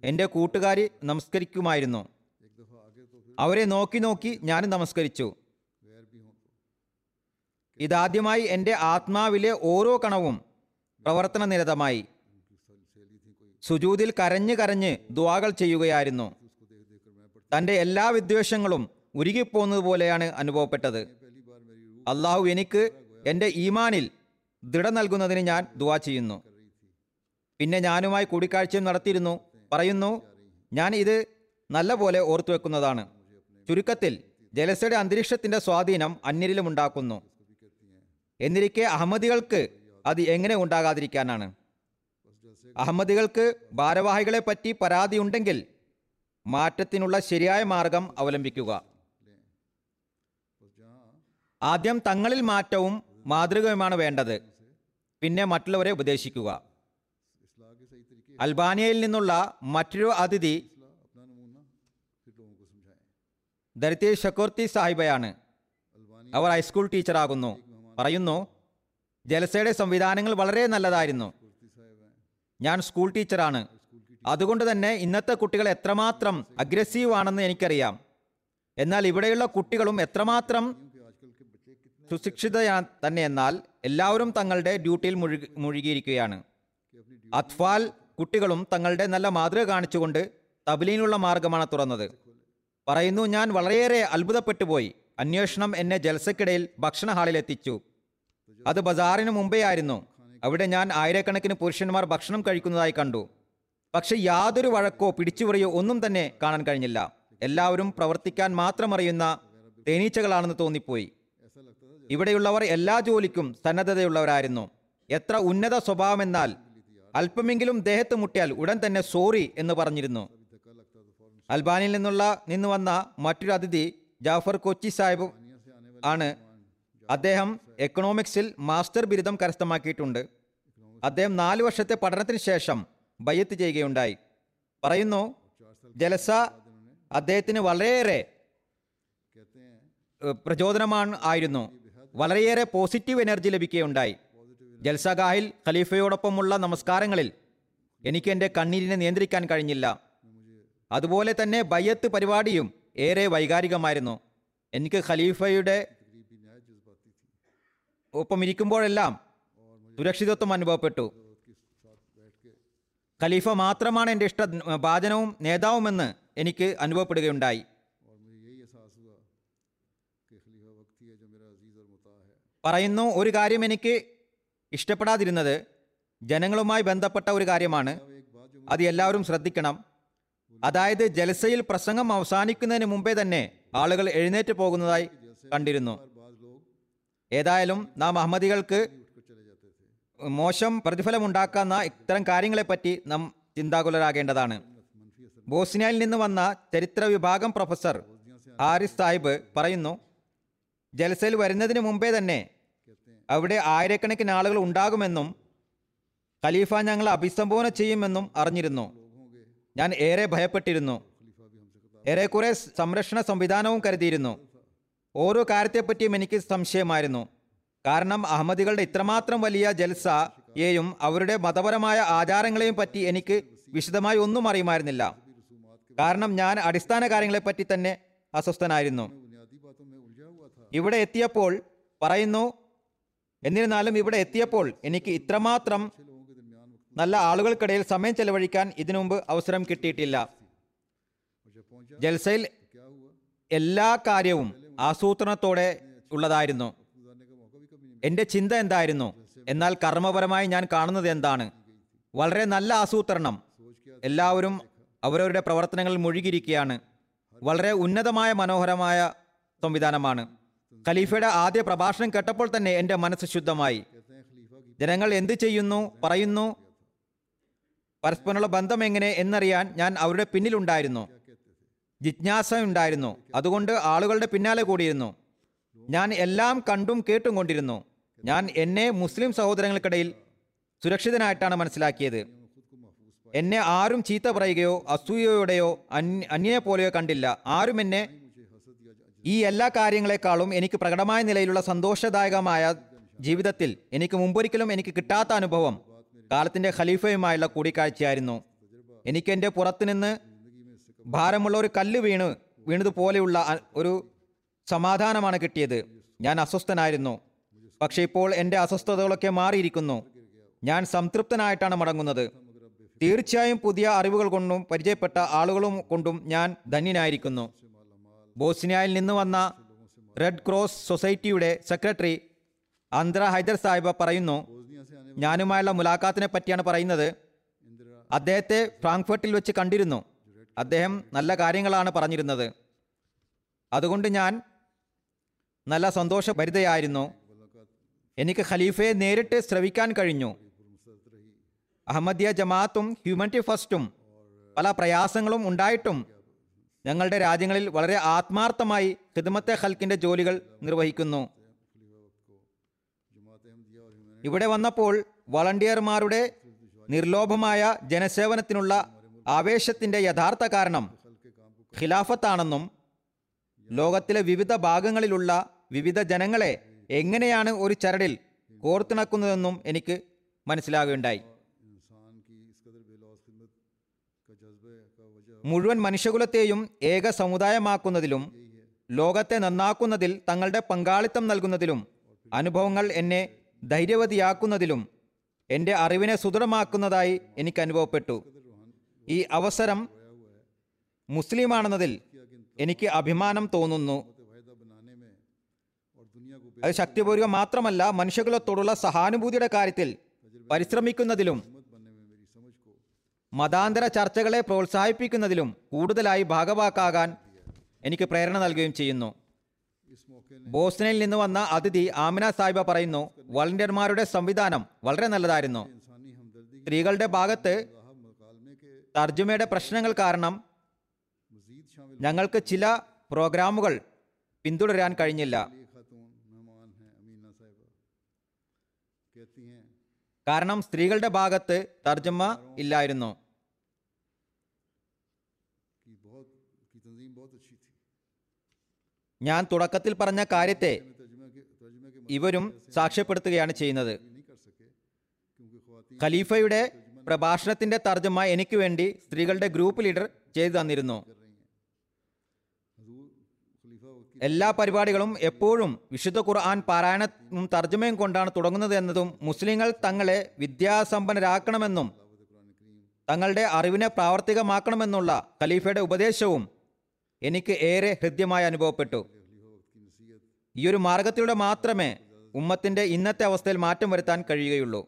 എന്റെ കൂട്ടുകാരി നമസ്കരിക്കുമായിരുന്നു. അവരെ നോക്കി നോക്കി ഞാനും നമസ്കരിച്ചു. ഇതാദ്യമായി എന്റെ ആത്മാവിലെ ഓരോ കണവും പ്രവർത്തന നിരതമായി സുജൂതിൽ കരഞ്ഞ് കരഞ്ഞ് ദ്വാകൾ ചെയ്യുകയായിരുന്നു. തന്റെ എല്ലാ വിദ്വേഷങ്ങളും ഉരുകിപ്പോകുന്നത് പോലെയാണ് അനുഭവപ്പെട്ടത്. അള്ളാഹു എനിക്ക് എന്റെ ഈമാനിൽ ദൃഢ നൽകുന്നതിന് ഞാൻ ദുവാ ചെയ്യുന്നു. പിന്നെ ഞാനുമായി കൂടിക്കാഴ്ചയും നടത്തിയിരുന്നു. പറയുന്നു ഞാൻ ഇത് നല്ല പോലെ ഓർത്തു വെക്കുന്നതാണ്. ചുരുക്കത്തിൽ ജലസയുടെ അന്തരീക്ഷത്തിന്റെ സ്വാധീനം അന്യരിലും ഉണ്ടാക്കുന്നു. എന്നിരിക്കെ അഹമ്മദികൾക്ക് അത് എങ്ങനെ ഉണ്ടാകാതിരിക്കാനാണ്? അഹമ്മദികൾക്ക് ഭാരവാഹികളെ പറ്റി പരാതിയുണ്ടെങ്കിൽ മാറ്റത്തിനുള്ള ശരിയായ മാർഗം അവലംബിക്കുക. ആദ്യം തങ്ങളിൽ മാറ്റവും മാതൃകയുമാണ് വേണ്ടത്. പിന്നെ മറ്റുള്ളവരെ ഉപദേശിക്കുക. അൽബാനിയയിൽ നിന്നുള്ള മറ്റൊരു അതിഥി ദരിത്തി ഷക്കുർത്തി സാഹിബയാണ്. അവർ ഹൈസ്കൂൾ ടീച്ചറാകുന്നു. പറയുന്നു ജലസയുടെ സംവിധാനങ്ങൾ വളരെ നല്ലതായിരുന്നു. ഞാൻ സ്കൂൾ ടീച്ചറാണ് അതുകൊണ്ട് തന്നെ ഇന്നത്തെ കുട്ടികൾ എത്രമാത്രം അഗ്രസീവ് ആണെന്ന് എനിക്കറിയാം. എന്നാൽ ഇവിടെയുള്ള കുട്ടികളും എത്രമാത്രം സുശിക്ഷിത തന്നെ എന്നാൽ എല്ലാവരും തങ്ങളുടെ ഡ്യൂട്ടിയിൽ മുഴുകി മുഴുകിയിരിക്കുകയാണ്. അത്ഫാൽ കുട്ടികളും തങ്ങളുടെ നല്ല മാതൃക കാണിച്ചുകൊണ്ട് തബലീനുള്ള മാർഗമാണ് തുറന്നത്. പറയുന്നു ഞാൻ വളരെയേറെ അത്ഭുതപ്പെട്ടു പോയി. അന്വേഷണം എന്നെ ജൽസക്കിടയിൽ ഭക്ഷണ ഹാളിലെത്തിച്ചു അത് ബസാറിന് മുമ്പേ ആയിരുന്നു. അവിടെ ഞാൻ ആയിരക്കണക്കിന് പുരുഷന്മാർ ഭക്ഷണം കഴിക്കുന്നതായി കണ്ടു. പക്ഷെ യാതൊരു വഴക്കോ പിടിച്ചുപറിയോ ഒന്നും തന്നെ കാണാൻ കഴിഞ്ഞില്ല. എല്ലാവരും പ്രവർത്തിക്കാൻ മാത്രം അറിയുന്ന തേനീച്ചകളാണെന്ന് തോന്നിപ്പോയി. ഇവിടെയുള്ളവർ എല്ലാ ജോലിക്കും സന്നദ്ധതയുള്ളവരായിരുന്നു. എത്ര ഉന്നത സ്വഭാവമെന്നാൽ അല്പമെങ്കിലും ദേഹത്ത് മുട്ടിയാൽ ഉടൻ തന്നെ സോറി എന്ന് പറഞ്ഞിരുന്നു. അൽബാനിൽ നിന്നുള്ള നിന്ന് വന്ന മറ്റൊരു അതിഥി ജാഫർ കൊച്ചി സാഹിബ് ആണ് അദ്ദേഹം എക്കണോമിക്സിൽ മാസ്റ്റർ ബിരുദം കരസ്ഥമാക്കിയിട്ടുണ്ട്. അദ്ദേഹം നാല് വർഷത്തെ പഠനത്തിന് ശേഷം ബയ്യത്ത് ചെയ്യുകയുണ്ടായി. പറയുന്നു ജലസ അദ്ദേഹത്തിന് വളരെയേറെ പ്രചോദനമാണ് ആയിരുന്നു. വളരെയേറെ പോസിറ്റീവ് എനർജി ലഭിക്കുകയുണ്ടായി. ജൽസഗാഹിൽ ഖലീഫയോടൊപ്പമുള്ള നമസ്കാരങ്ങളിൽ എനിക്ക് എന്റെ കണ്ണീരിനെ നിയന്ത്രിക്കാൻ കഴിഞ്ഞില്ല. അതുപോലെ തന്നെ ബയ്യത്ത് പരിപാടിയും ഏറെ വൈകാരികമായിരുന്നു. എനിക്ക് ഖലീഫയുടെ ഒപ്പം ഇരിക്കുമ്പോഴെല്ലാം സുരക്ഷിതത്വം അനുഭവപ്പെട്ടു. ഖലീഫ മാത്രമാണ് എന്റെ ഇഷ്ട ഭാചനവും നേതാവുമെന്ന് എനിക്ക് അനുഭവപ്പെടുകയുണ്ടായി. പറയുന്നു ഒരു കാര്യം എനിക്ക് ഇഷ്ടപ്പെടാതിരുന്നത് ജനങ്ങളുമായി ബന്ധപ്പെട്ട ഒരു കാര്യമാണ്. അത് എല്ലാവരും ശ്രദ്ധിക്കണം. അതായത് ജലസയിൽ പ്രസംഗം അവസാനിക്കുന്നതിന് മുമ്പേ തന്നെ ആളുകൾ എഴുന്നേറ്റ് പോകുന്നതായി കണ്ടിരുന്നു. ഏതായാലും നാം അഹമ്മദികൾക്ക് മോശം പ്രതിഫലമുണ്ടാക്കുന്ന ഇത്തരം കാര്യങ്ങളെപ്പറ്റി നാം ചിന്താകുലരാകേണ്ടതാണ്. ബോസ്നിയയിൽ നിന്ന് വന്ന ചരിത്ര വിഭാഗം പ്രൊഫസർ ഹാരിസ് സാഹിബ് പറയുന്നു ജലസയിൽ വരുന്നതിന് മുമ്പേ തന്നെ അവിടെ ആയിരക്കണക്കിന് ആളുകൾ ഉണ്ടാകുമെന്നും ഖലീഫ ഞങ്ങൾ അഭിസംബോധന ചെയ്യുമെന്നും അറിഞ്ഞിരുന്നു. ഞാൻ ഏറെ ഭയപ്പെട്ടിരുന്നു. ഏറെക്കുറെ സംരക്ഷണ സംവിധാനവും കരുതിയിരുന്നു. ഓരോ കാര്യത്തെപ്പറ്റിയും എനിക്ക് സംശയമായിരുന്നു. കാരണം അഹമ്മദികളുടെ ഇത്രമാത്രം വലിയ ജൽസ യെയും അവരുടെ മതപരമായ ആചാരങ്ങളെയും പറ്റി എനിക്ക് വിശദമായി ഒന്നും അറിയുമായിരുന്നില്ല. കാരണം ഞാൻ അടിസ്ഥാന കാര്യങ്ങളെപ്പറ്റി തന്നെ അസ്വസ്ഥനായിരുന്നു. ഇവിടെ എത്തിയപ്പോൾ പറയുന്നു എന്നിരുന്നാലും ഇവിടെ എത്തിയപ്പോൾ എനിക്ക് ഇത്രമാത്രം നല്ല ആളുകൾക്കിടയിൽ സമയം ചെലവഴിക്കാൻ ഇതിനുമുമ്പ് അവസരം കിട്ടിയിട്ടില്ല. ജൽസയിൽ എല്ലാ കാര്യവും ആസൂത്രണത്തോടെ ഉള്ളതായിരുന്നു. എന്റെ ചിന്ത എന്തായിരുന്നു? എന്നാൽ കർമ്മപരമായി ഞാൻ കാണുന്നത് എന്താണ്? വളരെ നല്ല ആസൂത്രണം. എല്ലാവരും അവരവരുടെ പ്രവർത്തനങ്ങളിൽ മുഴുകിയിരിക്കുകയാണ്. വളരെ ഉന്നതമായ മനോഹരമായ സംവിധാനമാണ്. ഖലീഫയുടെ ആദ്യ പ്രഭാഷണം കേട്ടപ്പോൾ തന്നെ എന്റെ മനസ്സ് ശുദ്ധമായി. ജനങ്ങൾ എന്ത് ചെയ്യുന്നു പറയുന്നു? പരസ്പരമുള്ള ബന്ധം എങ്ങനെ എന്നറിയാൻ ഞാൻ അവരുടെ പിന്നിലുണ്ടായിരുന്നു. ജിജ്ഞാസയുണ്ടായിരുന്നു. അതുകൊണ്ട് ആളുകളുടെ പിന്നാലെ കൂടിയിരുന്നു. ഞാൻ എല്ലാം കണ്ടും കേട്ടും കൊണ്ടിരുന്നു. ഞാൻ എന്നെ മുസ്ലിം സഹോദരങ്ങൾക്കിടയിൽ സുരക്ഷിതനായിട്ടാണ് മനസ്സിലാക്കിയത്. എന്നെ ആരും ചീത്ത പറയുകയോ അസൂയയോടെയോ അന്യനെ പോലെയോ കണ്ടില്ല. ആരും എന്നെ ഈ എല്ലാ കാര്യങ്ങളെക്കാളും എനിക്ക് പ്രകടമായ നിലയിലുള്ള സന്തോഷദായകമായ ജീവിതത്തിൽ എനിക്ക് മുമ്പൊരിക്കലും എനിക്ക് കിട്ടാത്ത അനുഭവം കാലത്തിന്റെ ഖലീഫയുമായുള്ള കൂടിക്കാഴ്ചയായിരുന്നു. എനിക്കെന്റെ പുറത്തുനിന്ന് ഭാരമുള്ള ഒരു കല്ല് വീണ് വീണതുപോലെയുള്ള ഒരു സമാധാനമാണ് കിട്ടിയത്. ഞാൻ അസ്വസ്ഥനായിരുന്നു. പക്ഷേ ഇപ്പോൾ എന്റെ അസ്വസ്ഥതകളൊക്കെ മാറിയിരിക്കുന്നു. ഞാൻ സംതൃപ്തനായിട്ടാണ് മടങ്ങുന്നത്. തീർച്ചയായും പുതിയ അറിവുകൾ കൊണ്ടും പരിചയപ്പെട്ട ആളുകളും കൊണ്ടും ഞാൻ ധന്യനായിരിക്കുന്നു. ബോസ്നിയയിൽ നിന്ന് വന്ന റെഡ് ക്രോസ് സൊസൈറ്റിയുടെ സെക്രട്ടറി അന്ദ്ര ഹൈദർ സാഹിബ് പറയുന്നു ഞാനുമായുള്ള മുലാഖാത്തിനെ പറ്റിയാണ് പറയുന്നത്. അദ്ദേഹത്തെ ഫ്രാങ്ക്ഫർട്ടിൽ വെച്ച് കണ്ടിരുന്നു. അദ്ദേഹം നല്ല കാര്യങ്ങളാണ് പറഞ്ഞിരുന്നത്. അതുകൊണ്ട് ഞാൻ നല്ല സന്തോഷഭരിതയായിരുന്നു എനിക്ക് ഖലീഫയെ നേരിട്ട് ശ്രവിക്കാൻ കഴിഞ്ഞു. അഹമ്മദിയ ജമാഅത്തും ഹ്യൂമനിറ്റി ഫസ്റ്റും പല പ്രയാസങ്ങളും ഉണ്ടായിട്ടും ഞങ്ങളുടെ രാജ്യങ്ങളിൽ വളരെ ആത്മാർത്ഥമായി ഖിദ്മത്തെ ഹൽക്കിന്റെ ജോലികൾ നിർവഹിക്കുന്നു. ഇവിടെ വന്നപ്പോൾ വളണ്ടിയർമാരുടെ നിർലോഭമായ ജനസേവനത്തിനുള്ള ആവേശത്തിന്റെ യഥാർത്ഥ കാരണം ഖിലാഫത്താണെന്നും ലോകത്തിലെ വിവിധ ഭാഗങ്ങളിലുള്ള വിവിധ ജനങ്ങളെ എങ്ങനെയാണ് ഒരു ചരടിൽ കോർത്തിണക്കുന്നതെന്നും എനിക്ക് മനസ്സിലാകുകയുണ്ടായി. മുഴുവൻ മനുഷ്യകുലത്തെയും ഏക സമുദായമാക്കുന്നതിലും ലോകത്തെ നന്നാക്കുന്നതിൽ തങ്ങളുടെ പങ്കാളിത്തം നൽകുന്നതിലും അനുഭവങ്ങൾ എന്നെ ധൈര്യവതിയാക്കുന്നതിലും എന്റെ അറിവിനെ സുദൃഢമാക്കുന്നതായി എനിക്ക് അനുഭവപ്പെട്ടു. ഈ അവസരം മുസ്ലിമാണെന്നതിൽ എനിക്ക് അഭിമാനം തോന്നുന്നു. അത് ശക്തിപൂർവം മാത്രമല്ല മനുഷ്യകുലത്തോടുള്ള സഹാനുഭൂതിയുടെ കാര്യത്തിൽ പരിശ്രമിക്കുന്നതിലും മതാന്തര ചർച്ചകളെ പ്രോത്സാഹിപ്പിക്കുന്നതിലും കൂടുതലായി ഭാഗവാക്കാകാൻ എനിക്ക് പ്രേരണ നൽകുകയും ചെയ്യുന്നു. ബോസ്റ്റനിൽ നിന്ന് വന്ന അതിഥി ആമിന സാഹിബ പറയുന്നു വളണ്ടിയർമാരുടെ സംവിധാനം വളരെ നല്ലതായിരുന്നു. സ്ത്രീകളുടെ ഭാഗത്ത് തർജുമയുടെ പ്രശ്നങ്ങൾ കാരണം ഞങ്ങൾക്ക് ചില പ്രോഗ്രാമുകൾ പിന്തുടരാൻ കഴിഞ്ഞില്ല. കാരണം സ്ത്രീകളുടെ ഭാഗത്ത് തർജമ ഇല്ലായിരുന്നു. ഞാൻ തുടക്കത്തിൽ പറഞ്ഞ കാര്യത്തെ ഇവരും സാക്ഷ്യപ്പെടുത്തുകയാണ് ചെയ്യുന്നത്. ഖലീഫയുടെ പ്രഭാഷണത്തിന്റെ തർജമ എനിക്ക് വേണ്ടി സ്ത്രീകളുടെ ഗ്രൂപ്പ് ലീഡർ ചെയ്തു തന്നിരുന്നു. എല്ലാ പരിപാടികളും എപ്പോഴും വിശുദ്ധ ഖുർആൻ പാരായണവും തർജമയും കൊണ്ടാണ് തുടങ്ങുന്നത് എന്നതും മുസ്ലിങ്ങൾ തങ്ങളെ വിദ്യാസമ്പന്നരാക്കണമെന്നും തങ്ങളുടെ അറിവിനെ പ്രാവർത്തികമാക്കണമെന്നുള്ള ഖലീഫയുടെ ഉപദേശവും എനിക്ക് ഏറെ ഹൃദ്യമായി അനുഭവപ്പെട്ടു. ഈ ഒരു മാർഗത്തിലൂടെ മാത്രമേ ഉമ്മത്തിന്റെ ഇന്നത്തെ അവസ്ഥയിൽ മാറ്റം വരുത്താൻ കഴിയുകയുള്ളൂ.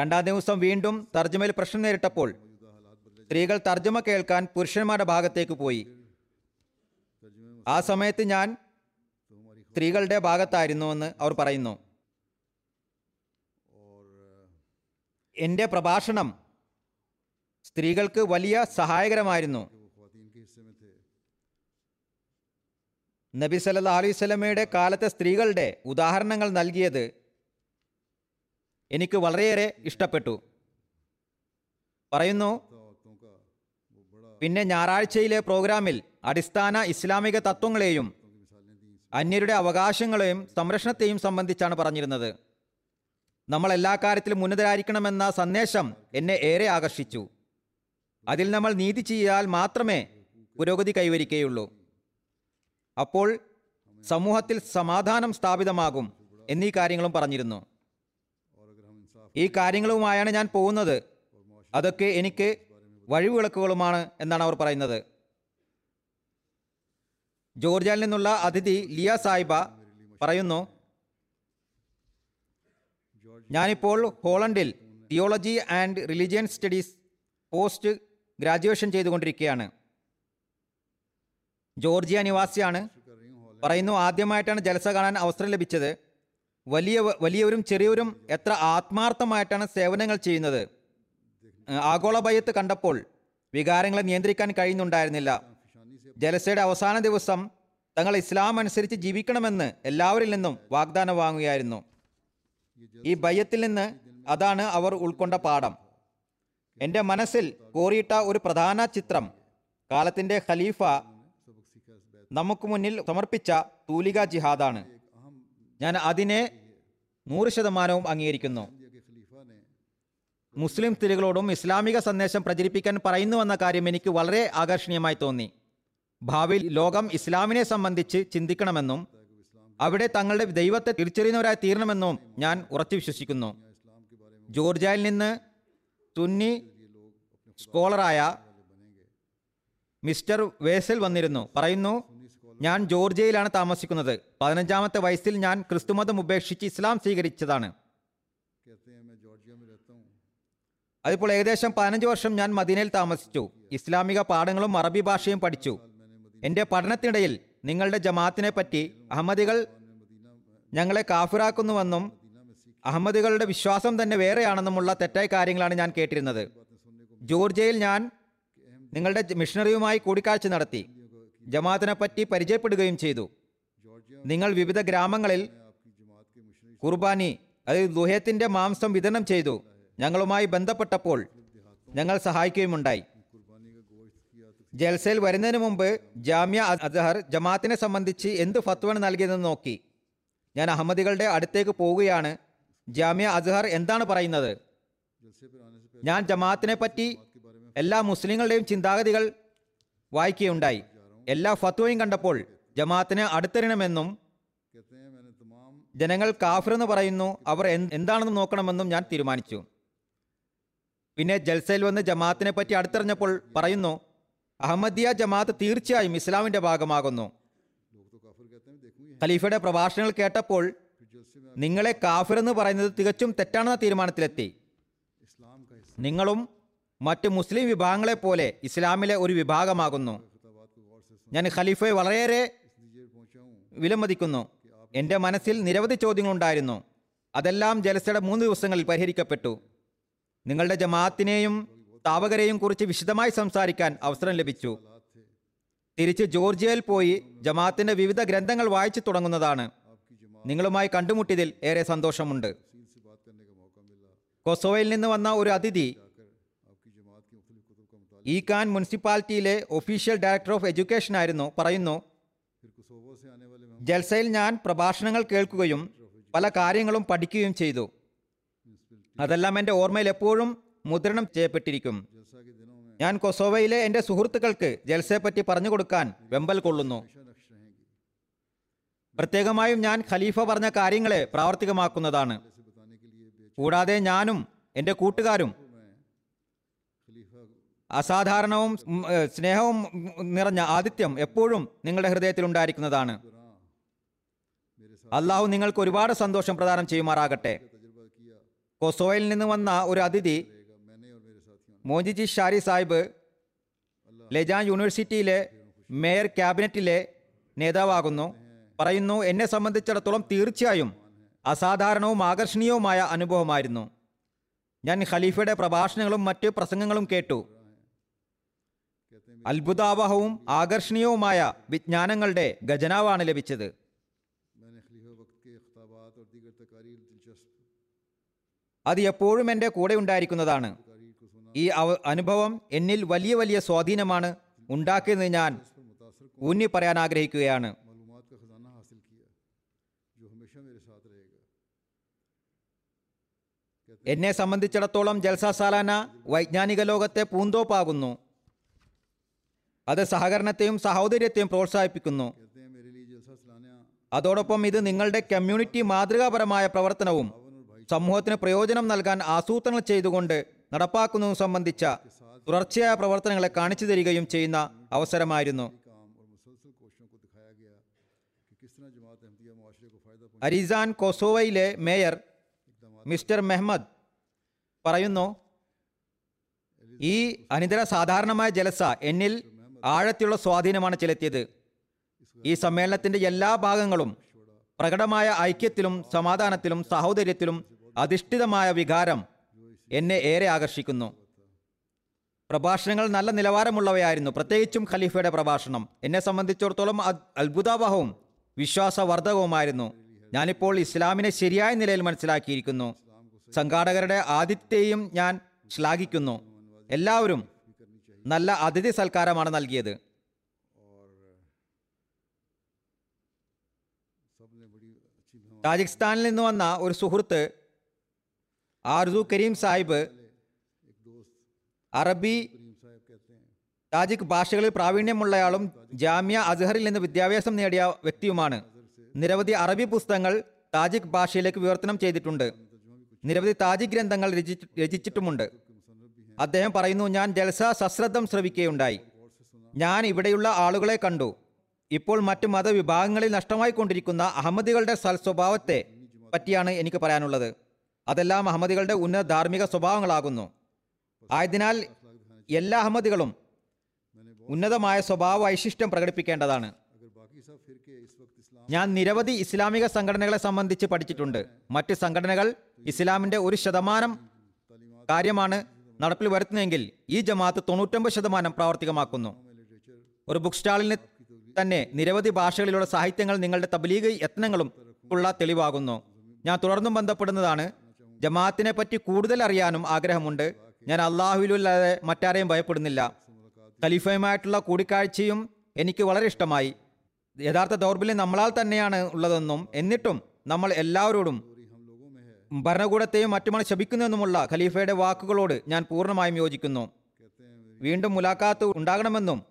രണ്ടാം ദിവസം വീണ്ടും തർജമയിൽ പ്രശ്നം നേരിട്ടപ്പോൾ സ്ത്രീകൾ തർജമ കേൾക്കാൻ പുരുഷന്മാരുടെ ഭാഗത്തേക്ക് പോയി. ആ സമയത്ത് ഞാൻ സ്ത്രീകളുടെ ഭാഗത്തായിരുന്നു എന്ന് അവർ പറയുന്നു. എന്റെ പ്രഭാഷണം സ്ത്രീകൾക്ക് വലിയ സഹായകരമായിരുന്നു. നബി സല്ലാ അലൈവലമയുടെ കാലത്തെ സ്ത്രീകളുടെ ഉദാഹരണങ്ങൾ നൽകിയത് എനിക്ക് വളരെയേറെ ഇഷ്ടപ്പെട്ടു. പറയുന്നു പിന്നെ ഞായറാഴ്ചയിലെ പ്രോഗ്രാമിൽ അടിസ്ഥാന ഇസ്ലാമിക തത്വങ്ങളെയും അന്യരുടെ അവകാശങ്ങളെയും സംരക്ഷണത്തെയും സംബന്ധിച്ചാണ് പറഞ്ഞിരുന്നത്. നമ്മൾ എല്ലാ കാര്യത്തിലും ഉന്നതരായിരിക്കണമെന്ന സന്ദേശം എന്നെ ഏറെ ആകർഷിച്ചു. അതിൽ നമ്മൾ നീതി ചെയ്താൽ മാത്രമേ പുരോഗതി കൈവരിക്കുകയുള്ളൂ. അപ്പോൾ സമൂഹത്തിൽ സമാധാനം സ്ഥാപിതമാകും എന്നീ കാര്യങ്ങളും പറഞ്ഞിരുന്നു. ഈ കാര്യങ്ങളുമായാണ് ഞാൻ പോകുന്നത്. അതൊക്കെ എനിക്ക് വഴിവിളക്കുകളുമാണ് എന്നാണ് അവർ പറയുന്നത്. ജോർജിയിൽ നിന്നുള്ള അതിഥി ലിയ സായിബ പറയുന്നു ഞാനിപ്പോൾ ഹോളണ്ടിൽ theology and religion studies post graduation ചെയ്തുകൊണ്ടിരിക്കുകയാണ്. ജോർജിയ നിവാസിയാണ്. പറയുന്നു ആദ്യമായിട്ടാണ് ജലസ കാണാൻ അവസരം ലഭിച്ചത്. വലിയ വലിയവരും ചെറിയവരും എത്ര ആത്മാർത്ഥമായിട്ടാണ് സേവനങ്ങൾ ചെയ്യുന്നത്? ആഗോള ഭയത്ത് കണ്ടപ്പോൾ വികാരങ്ങളെ നിയന്ത്രിക്കാൻ കഴിയുന്നുണ്ടായിരുന്നില്ല. ജലസയുടെ അവസാന ദിവസം തങ്ങൾ ഇസ്ലാം അനുസരിച്ച് ജീവിക്കണമെന്ന് എല്ലാവരിൽ നിന്നും വാഗ്ദാനം വാങ്ങുകയായിരുന്നു. ഈ ഭയത്തിൽ നിന്ന് അതാണ് അവർ ഉൾക്കൊണ്ട പാഠം. എന്റെ മനസ്സിൽ കോറിയിട്ട ഒരു പ്രധാന ചിത്രം കാലത്തിന്റെ ഖലീഫ നമുക്ക് മുന്നിൽ സമർപ്പിച്ച തൂലിക ജിഹാദാണ്. ഞാൻ അതിനെ നൂറ് ശതമാനവും അംഗീകരിക്കുന്നു. മുസ്ലിം സ്ത്രീകളോടും ഇസ്ലാമിക സന്ദേശം പ്രചരിപ്പിക്കാൻ പറയുന്നുവെന്ന കാര്യം എനിക്ക് വളരെ ആകർഷണീയമായി തോന്നി. ഭാവിയിൽ ലോകം ഇസ്ലാമിനെ സംബന്ധിച്ച് ചിന്തിക്കണമെന്നും അവിടെ തങ്ങളുടെ ദൈവത്തെ തിരിച്ചറിയുന്നവരായി തീരണമെന്നും ഞാൻ ഉറച്ചു വിശ്വസിക്കുന്നു. ജോർജിയയിൽ നിന്ന് തുന്നി സ്കോളറായ മിസ്റ്റർ വേസൽ വന്നിരുന്നു. പറയുന്നു ഞാൻ ജോർജിയയിലാണ് താമസിക്കുന്നത്. പതിനഞ്ചാമത്തെ വയസ്സിൽ ഞാൻ ക്രിസ്തുമതം ഉപേക്ഷിച്ച് ഇസ്ലാം സ്വീകരിച്ചതാണ്. അതിപ്പോൾ ഏകദേശം പതിനഞ്ച് വർഷം ഞാൻ മദീനയിൽ താമസിച്ചു. ഇസ്ലാമിക പാഠങ്ങളും അറബി ഭാഷയും പഠിച്ചു. എന്റെ പഠനത്തിനിടയിൽ നിങ്ങളുടെ ജമാഅത്തിനെ പറ്റി അഹമ്മദികൾ ഞങ്ങളെ കാഫിറാക്കുന്നുവെന്നും അഹമ്മദികളുടെ വിശ്വാസം തന്നെ വേറെയാണെന്നുമുള്ള തെറ്റായ കാര്യങ്ങളാണ് ഞാൻ കേട്ടിരുന്നത്. ജോർജിയയിൽ ഞാൻ നിങ്ങളുടെ മിഷണറിയുമായി കൂടിക്കാഴ്ച നടത്തി. ജമാഅത്തിനെ പറ്റി പരിചയപ്പെടുകയും ചെയ്തു. നിങ്ങൾ വിവിധ ഗ്രാമങ്ങളിൽ കുർബാനി അതായത് ദുഹയത്തിന്റെ മാംസം വിതരണം ചെയ്തു. ഞങ്ങളുമായി ബന്ധപ്പെട്ടപ്പോൾ ഞങ്ങൾ സഹായിക്കുകയുമുണ്ടായി. ജൽസയിൽ വരുന്നതിന് മുമ്പ് ജാമ്യ അസഹർ ജമാഅത്തിനെ സംബന്ധിച്ച് എന്ത് ഫത്വാണ് നൽകിയതെന്ന് നോക്കി. ഞാൻ അഹമ്മദികളുടെ അടുത്തേക്ക് പോവുകയാണ്. ജാമ്യ അസഹർ എന്താണ് പറയുന്നത്? ഞാൻ ജമാഅത്തിനെ പറ്റി എല്ലാ മുസ്ലിങ്ങളുടെയും ചിന്താഗതികൾ വായിക്കുകയുണ്ടായി. എല്ലാ ഫത്വയും കണ്ടപ്പോൾ ജമാഅത്തിന് അടുത്തരണമെന്നും ജനങ്ങൾ കാഫിർ എന്ന് പറയുന്നു അവർ എന്താണെന്ന് നോക്കണമെന്നും ഞാൻ തീരുമാനിച്ചു. പിന്നെ ജൽസയിൽ വന്ന് ജമാഅത്തിനെ പറ്റി അടുത്തെറിഞ്ഞപ്പോൾ പറയുന്നു അഹമ്മദിയ ജമാഅത്ത് തീർച്ചയായും ഇസ്ലാമിന്റെ ഭാഗമാകുന്നു. ഖലീഫയുടെ പ്രഭാഷണങ്ങൾ കേട്ടപ്പോൾ നിങ്ങളെ കാഫിർ എന്ന് പറയുന്നത് തികച്ചും തെറ്റാണെന്ന തീരുമാനത്തിലെത്തി. നിങ്ങളും മറ്റ് മുസ്ലിം വിഭാഗങ്ങളെ പോലെ ഇസ്ലാമിലെ ഒരു വിഭാഗമാകുന്നു. ഞാൻ ഖലീഫയെ വളരെയേറെ വിലമതിക്കുന്നു. എന്റെ മനസ്സിൽ നിരവധി ചോദ്യങ്ങളുണ്ടായിരുന്നു. അതെല്ലാം ജലസയുടെ മൂന്ന് ദിവസങ്ങളിൽ പരിഹരിക്കപ്പെട്ടു. നിങ്ങളുടെ ജമാഅത്തിനെയും താപകരെയും കുറിച്ച് വിശദമായി സംസാരിക്കാൻ അവസരം ലഭിച്ചു. തിരിച്ച് ജോർജിയയിൽ പോയി ജമാഅത്തിന്റെ വിവിധ ഗ്രന്ഥങ്ങൾ വായിച്ചു തുടങ്ങുന്നതാണ്. നിങ്ങളുമായി കണ്ടുമുട്ടിയതിൽ ഏറെ സന്തോഷമുണ്ട്. കൊസോവയിൽ നിന്ന് വന്ന ഒരു അതിഥി ഈക്കാൻ മുനിസിപ്പാലിറ്റിയിലെ ഒഫീഷ്യൽ ഡയറക്ടർ ഓഫ് എഡ്യൂക്കേഷൻ ആയിരുന്നു. പറയുന്നു ജൽസയിൽ ഞാൻ പ്രഭാഷണങ്ങൾ കേൾക്കുകയും പല കാര്യങ്ങളും പഠിക്കുകയും ചെയ്തു. അതെല്ലാം എന്റെ ഓർമ്മയിൽ എപ്പോഴും മുദ്രണം ചെയ്യപ്പെട്ടിരിക്കും. ഞാൻ കൊസോവയിലെ എന്റെ സുഹൃത്തുക്കൾക്ക് ജൽസയെപ്പറ്റി പറഞ്ഞു കൊടുക്കാൻ വെമ്പൽ കൊള്ളുന്നു. പ്രത്യേകമായും ഞാൻ ഖലീഫ പറഞ്ഞ കാര്യങ്ങളെ പ്രാവർത്തികമാക്കുന്നതാണ്. കൂടാതെ ഞാനും എന്റെ കൂട്ടുകാരും അസാധാരണവും സ്നേഹവും നിറഞ്ഞ ആദിത്യം എപ്പോഴും നിങ്ങളുടെ ഹൃദയത്തിൽ ഉണ്ടായിരിക്കുന്നതാണ്. അള്ളാഹു നിങ്ങൾക്ക് ഒരുപാട് സന്തോഷം പ്രദാനം ചെയ്യുമാറാകട്ടെ. കൊസോയിൽ നിന്ന് വന്ന ഒരു അതിഥി മോജിജി ഷാരി സാഹിബ് ലജാൻ യൂണിവേഴ്സിറ്റിയിലെ മേയർ ക്യാബിനറ്റിലെ നേതാവാകുന്നു. പറയുന്നു എന്നെ സംബന്ധിച്ചിടത്തോളം തീർച്ചയായും അസാധാരണവും ആകർഷണീയവുമായ അനുഭവമായിരുന്നു. ഞാൻ ഖലീഫയുടെ പ്രഭാഷണങ്ങളും മറ്റ് പ്രസംഗങ്ങളും കേട്ടു. അത്ഭുതാവഹവും ആകർഷണീയവുമായ വിജ്ഞാനങ്ങളുടെ ഖജനാവാണ് ലഭിച്ചത്. അത് എപ്പോഴും എന്റെ കൂടെ ഉണ്ടായിരിക്കുന്നതാണ്. ഈ അനുഭവം എന്നിൽ വലിയ വലിയ സ്വാധീനമാണ് ഉണ്ടാക്കിയെന്ന് ഞാൻ ഊന്നി പറയാൻ ആഗ്രഹിക്കുകയാണ്. എന്നെ സംബന്ധിച്ചിടത്തോളം ജൽസ സാലാന വൈജ്ഞാനിക ലോകത്തെ പൂന്തോപ്പാകുന്നു. അത് സഹകരണത്തെയും സഹോദര്യത്തെയും പ്രോത്സാഹിപ്പിക്കുന്നു. അതോടൊപ്പം ഇത് നിങ്ങളുടെ കമ്മ്യൂണിറ്റി മാതൃകാപരമായ പ്രവർത്തനവും സമൂഹത്തിന് പ്രയോജനം നൽകാൻ ആസൂത്രണം ചെയ്തുകൊണ്ട് നടപ്പാക്കുന്നതും സംബന്ധിച്ച തുടർച്ചയായ പ്രവർത്തനങ്ങളെ കാണിച്ചു തരികയും ചെയ്യുന്ന അവസരമായിരുന്നു. അരിസാൻ കൊസോവയിലെ മേയർ മിസ്റ്റർ മെഹ്മദ് പറയുന്നു ഈ അനിതര സാധാരണമായ ജലസ എന്നിൽ ആഴത്തിലുള്ള സ്വാധീനമാണ് ചെലുത്തിയത്. ഈ സമ്മേളനത്തിന്റെ എല്ലാ ഭാഗങ്ങളും പ്രകടമായ ഐക്യത്തിലും സമാധാനത്തിലും സഹോദര്യത്തിലും അധിഷ്ഠിതമായ വികാരം എന്നെ ഏറെ ആകർഷിക്കുന്നു. പ്രഭാഷണങ്ങൾ നല്ല നിലവാരമുള്ളവയായിരുന്നു. പ്രത്യേകിച്ചും ഖലീഫയുടെ പ്രഭാഷണം. എന്നെ സംബന്ധിച്ചിടത്തോളം അത് അത്ഭുതാവഹവും വിശ്വാസവർദ്ധകവുമായിരുന്നു. ഞാനിപ്പോൾ ഇസ്ലാമിനെ ശരിയായ നിലയിൽ മനസ്സിലാക്കിയിരിക്കുന്നു. സംഘാടകരുടെ ആതിഥ്യത്തെയും ഞാൻ ശ്ലാഘിക്കുന്നു. എല്ലാവരും നല്ല അതിഥി സൽക്കാരമാണ് നൽകിയത്. താജിക്സ്ഥാനിൽ നിന്ന് വന്ന ഒരു സുഹൃത്ത് ആർസു കരീം സാഹിബ് അറബി താജിക് ഭാഷകളിൽ പ്രാവീണ്യമുള്ളയാളും ജാമ്യ അസ്ഹറിൽ നിന്ന് വിദ്യാഭ്യാസം നേടിയ വ്യക്തിയുമാണ്. നിരവധി അറബി പുസ്തകങ്ങൾ താജിക് ഭാഷയിലേക്ക് വിവർത്തനം ചെയ്തിട്ടുണ്ട്. നിരവധി താജിക് ഗ്രന്ഥങ്ങൾ രചിച്ചിട്ടുമുണ്ട്. അദ്ദേഹം പറയുന്നു ഞാൻ ജൽസ സശ്രദ്ധം ശ്രവിക്കുകയുണ്ടായി. ഞാൻ ഇവിടെയുള്ള ആളുകളെ കണ്ടു. ഇപ്പോൾ മറ്റ് മതവിഭാഗങ്ങളിൽ നഷ്ടമായിക്കൊണ്ടിരിക്കുന്ന അഹമ്മദികളുടെ സൽസ്വഭാവത്തെ പറ്റിയാണ് എനിക്ക് പറയാനുള്ളത്. അതെല്ലാം അഹമ്മദികളുടെ ഉന്നത ധാർമ്മിക സ്വഭാവങ്ങളാകുന്നു. ആയതിനാൽ എല്ലാ അഹമ്മദികളും ഉന്നതമായ സ്വഭാവ വൈശിഷ്ട്യം പ്രകടിപ്പിക്കേണ്ടതാണ്. ഞാൻ നിരവധി ഇസ്ലാമിക സംഘടനകളെ സംബന്ധിച്ച് പഠിച്ചിട്ടുണ്ട്. മറ്റ് സംഘടനകൾ ഇസ്ലാമിന്റെ ഒരു ശതമാനം കാര്യമാണ് നടപ്പിൽ വരുത്തുന്നെങ്കിൽ ഈ ജമാഅത്ത് തൊണ്ണൂറ്റൊമ്പത് ശതമാനം പ്രാവർത്തികമാക്കുന്നു. ഒരു ബുക്ക് സ്റ്റാളിന് തന്നെ നിരവധി ഭാഷകളിലുള്ള സാഹിത്യങ്ങൾ നിങ്ങളുടെ തബലീഗ് യത്നങ്ങളും ഉള്ള തെളിവാകുന്നു. ഞാൻ തുടർന്നും ബന്ധപ്പെടുന്നതാണ്. ജമാഅത്തിനെ പറ്റി കൂടുതൽ അറിയാനും ആഗ്രഹമുണ്ട്. ഞാൻ അള്ളാഹുലല്ലാതെ മറ്റാരെയും ഭയപ്പെടുന്നില്ല. ഖലീഫയുമായിട്ടുള്ള കൂടിക്കാഴ്ചയും എനിക്ക് വളരെ ഇഷ്ടമായി. യഥാർത്ഥ ദൗർബല്യം നമ്മളാൽ തന്നെയാണ് ഉള്ളതെന്നും എന്നിട്ടും നമ്മൾ എല്ലാവരോടും ഭരണകൂടത്തെയും മറ്റുമാണ് ശപിക്കുന്നതെന്നുമുള്ള ഖലീഫയുടെ വാക്കുകളോട് ഞാൻ പൂർണമായും യോജിക്കുന്നു. വീണ്ടും മുലാഖാത്ത് ഉണ്ടാകണമെന്നും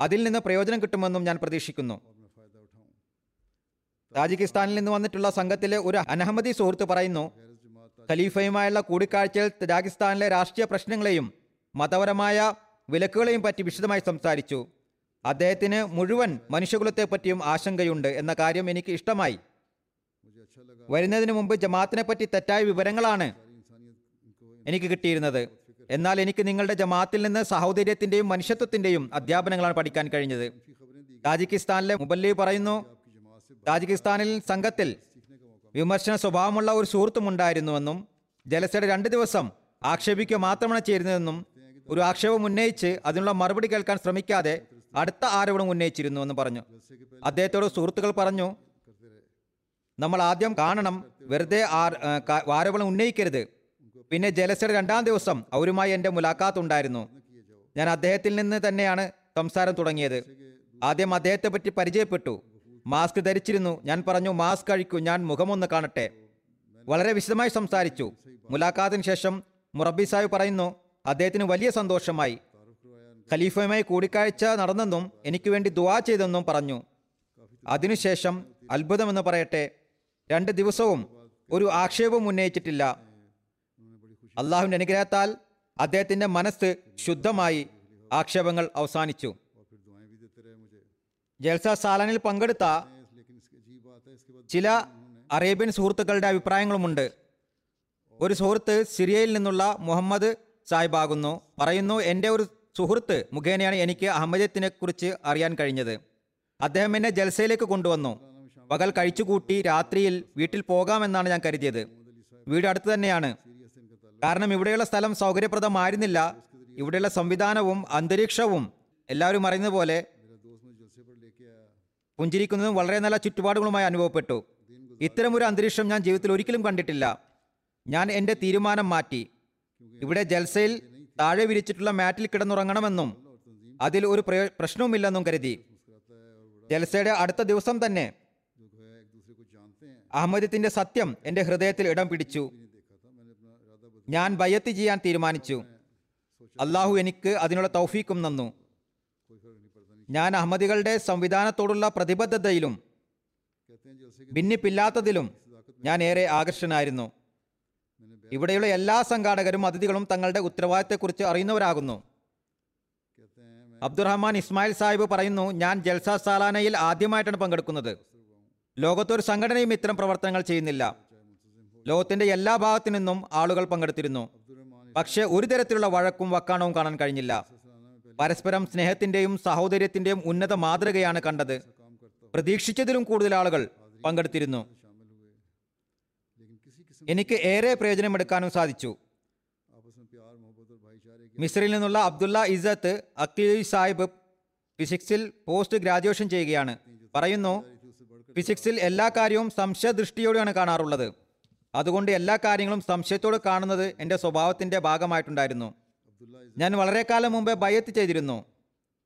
അതിൽ നിന്ന് പ്രയോജനം കിട്ടുമെന്നും ഞാൻ പ്രതീക്ഷിക്കുന്നു. താജിക്കിസ്ഥാനിൽ നിന്ന് വന്നിട്ടുള്ള സംഘത്തിലെ ഒരു അനഹമ്മദി സുഹൃത്ത് പറയുന്നു ഖലീഫയുമായുള്ള കൂടിക്കാഴ്ചയിൽ താജിക്കിസ്ഥാനിലെ രാഷ്ട്രീയ പ്രശ്നങ്ങളെയും മതപരമായ വിലക്കുകളെയും പറ്റി വിശദമായി സംസാരിച്ചു. അദ്ദേഹത്തിന് മുഴുവൻ മനുഷ്യകുലത്തെപ്പറ്റിയും ആശങ്കയുണ്ട് എന്ന കാര്യം എനിക്ക് ഇഷ്ടമായി. വരുന്നതിന് മുമ്പ് ജമാഅത്തിനെ പറ്റി തെറ്റായ വിവരങ്ങളാണ് എനിക്ക് കിട്ടിയിരുന്നത്. എന്നാൽ എനിക്ക് നിങ്ങളുടെ ജമാഅത്തിൽ നിന്ന് സഹോദര്യത്തിന്റെയും മനുഷ്യത്വത്തിന്റെയും അധ്യാപനങ്ങളാണ് പഠിക്കാൻ കഴിഞ്ഞത്. താജിക്കിസ്ഥാനിലെ മുബല്ലി പറയുന്നു താജിക്കിസ്ഥാനിൽ സംഘത്തിൽ വിമർശന സ്വഭാവമുള്ള ഒരു സുഹൃത്തുമുണ്ടായിരുന്നുവെന്നും ജലസയുടെ രണ്ട് ദിവസം ആക്ഷേപിക്കുക മാത്രമാണ് ചേരുന്നതെന്നും ഒരു ആക്ഷേപം ഉന്നയിച്ച് അതിനുള്ള മറുപടി കേൾക്കാൻ ശ്രമിക്കാതെ അടുത്ത ആരോപണം ഉന്നയിച്ചിരുന്നുവെന്ന് പറഞ്ഞു. അദ്ദേഹത്തോട് സുഹൃത്തുക്കൾ പറഞ്ഞു നമ്മൾ ആദ്യം കാണണം വെറുതെ ആരോപണം ഉന്നയിക്കരുത്. പിന്നെ ജലസയുടെ രണ്ടാം ദിവസം അവരുമായി എന്റെ മുലാഖാത്ത് ഉണ്ടായിരുന്നു. ഞാൻ അദ്ദേഹത്തിൽ നിന്ന് തന്നെയാണ് സംസാരം തുടങ്ങിയത്. ആദ്യം അദ്ദേഹത്തെ പറ്റി പരിചയപ്പെട്ടു. മാസ്ക് ധരിച്ചിരുന്നു. ഞാൻ പറഞ്ഞു മാസ്ക് കഴിക്കൂ ഞാൻ മുഖമൊന്ന് കാണട്ടെ. വളരെ വിശദമായി സംസാരിച്ചു. മുലാഖാത്തിന് ശേഷം മുറബി സാഹിബ് പറയുന്നു അദ്ദേഹത്തിന് വലിയ സന്തോഷമായി. ഖലീഫയുമായി കൂടിക്കാഴ്ച നടന്നെന്നും എനിക്ക് വേണ്ടി ദുവാ ചെയ്തെന്നും പറഞ്ഞു. അതിനുശേഷം അത്ഭുതമെന്ന് പറയട്ടെ രണ്ട് ദിവസവും ഒരു ആക്ഷേപവും ഉന്നയിച്ചിട്ടില്ല. അള്ളാഹുവിന്റെ അനുഗ്രഹത്താൽ അദ്ദേഹത്തിന്റെ മനസ്സ് ശുദ്ധമായി ആക്ഷേപങ്ങൾ അവസാനിച്ചു. ജൽസ സാലാനിൽ പങ്കെടുത്ത ചില അറേബ്യൻ സുഹൃത്തുക്കളുടെ അഭിപ്രായങ്ങളുമുണ്ട്. ഒരു സുഹൃത്ത് സിറിയയിൽ നിന്നുള്ള മുഹമ്മദ് സാഹിബാകുന്നു. പറയുന്നു എന്റെ ഒരു സുഹൃത്ത് മുഖേനയാണ് എനിക്ക് അഹമ്മദത്തിനെ കുറിച്ച് അറിയാൻ കഴിഞ്ഞത്. അദ്ദേഹം എന്നെ ജൽസയിലേക്ക് കൊണ്ടുവന്നു. പകൽ കഴിച്ചുകൂട്ടി രാത്രിയിൽ വീട്ടിൽ പോകാമെന്നാണ് ഞാൻ കരുതിയത്. വീട് അടുത്ത് തന്നെയാണ്. കാരണം ഇവിടെയുള്ള സ്ഥലം സൗകര്യപ്രദമായിരുന്നില്ല. ഇവിടെയുള്ള സംവിധാനവും അന്തരീക്ഷവും എല്ലാവരും അറിയുന്ന പോലെ പുഞ്ചിരിക്കുന്നതും വളരെ നല്ല ചുറ്റുപാടുകളുമായി അനുഭവപ്പെട്ടു. ഇത്തരമൊരു അന്തരീക്ഷം ഞാൻ ജീവിതത്തിൽ ഒരിക്കലും കണ്ടിട്ടില്ല. ഞാൻ എന്റെ തീരുമാനം മാറ്റി. ഇവിടെ ജൽസയിൽ താഴെ വിരിച്ചിട്ടുള്ള മാറ്റിൽ കിടന്നുറങ്ങണമെന്നും അതിൽ ഒരു പ്രശ്നവുമില്ലെന്നും കരുതി. ജൽസയുടെ അടുത്ത ദിവസം തന്നെ അഹമ്മദത്തിന്റെ സത്യം എന്റെ ഹൃദയത്തിൽ ഇടം പിടിച്ചു. ഞാൻ ബയ്യത്ത് ചെയ്യാൻ തീരുമാനിച്ചു. അള്ളാഹു എനിക്ക് അതിനുള്ള തൗഫീക്കും നന്നു ഞാൻ അഹമ്മദികളുടെ സംവിധാനത്തോടുള്ള പ്രതിബദ്ധതയിലും ഭിന്നിപ്പില്ലാത്തതിലും ഞാൻ ഏറെ ആകർഷനായിരുന്നു. ഇവിടെയുള്ള എല്ലാ സംഘാടകരും അതിഥികളും തങ്ങളുടെ ഉത്തരവാദിത്തത്തെക്കുറിച്ച് അറിയുന്നവരാകുന്നു. അബ്ദുറഹ്മാൻ ഇസ്മായിൽ സാഹിബ് പറയുന്നു ഞാൻ ജൽസ സാലാനയിൽ ആദ്യമായിട്ടാണ് പങ്കെടുക്കുന്നത്. ലോകത്തൊരു സംഘടനയും ഇത്തരം പ്രവർത്തനങ്ങൾ ചെയ്യുന്നില്ല. ലോകത്തിന്റെ എല്ലാ ഭാഗത്തു നിന്നും ആളുകൾ പങ്കെടുത്തിരുന്നു. പക്ഷേ ഒരു തരത്തിലുള്ള വഴക്കും വക്കാണവും കാണാൻ കഴിഞ്ഞില്ല. പരസ്പരം സ്നേഹത്തിന്റെയും സഹോദര്യത്തിന്റെയും ഉന്നത മാതൃകയാണ് കണ്ടത്. പ്രതീക്ഷിച്ചതിലും കൂടുതൽ ആളുകൾ പങ്കെടുത്തിരുന്നു. എനിക്ക് ഏറെ പ്രയോജനമെടുക്കാനും സാധിച്ചു. മിസ്രിൽ നിന്നുള്ള അബ്ദുള്ള ഇസത്ത് അക്കിലി സാഹിബ് ഫിസിക്സിൽ പോസ്റ്റ് ഗ്രാജുവേഷൻ ചെയ്യുകയാണ്. പറയുന്നു ഫിസിക്സിൽ എല്ലാ കാര്യവും സംശയദൃഷ്ടിയോടെയാണ് കാണാറുള്ളത്. അതുകൊണ്ട് എല്ലാ കാര്യങ്ങളും സംശയത്തോട് കാണുന്നത് എന്റെ സ്വഭാവത്തിന്റെ ഭാഗമായിട്ടുണ്ടായിരുന്നു. ഞാൻ വളരെ കാലം മുമ്പേ ബയ്യത്ത് ചെയ്തിരുന്നു.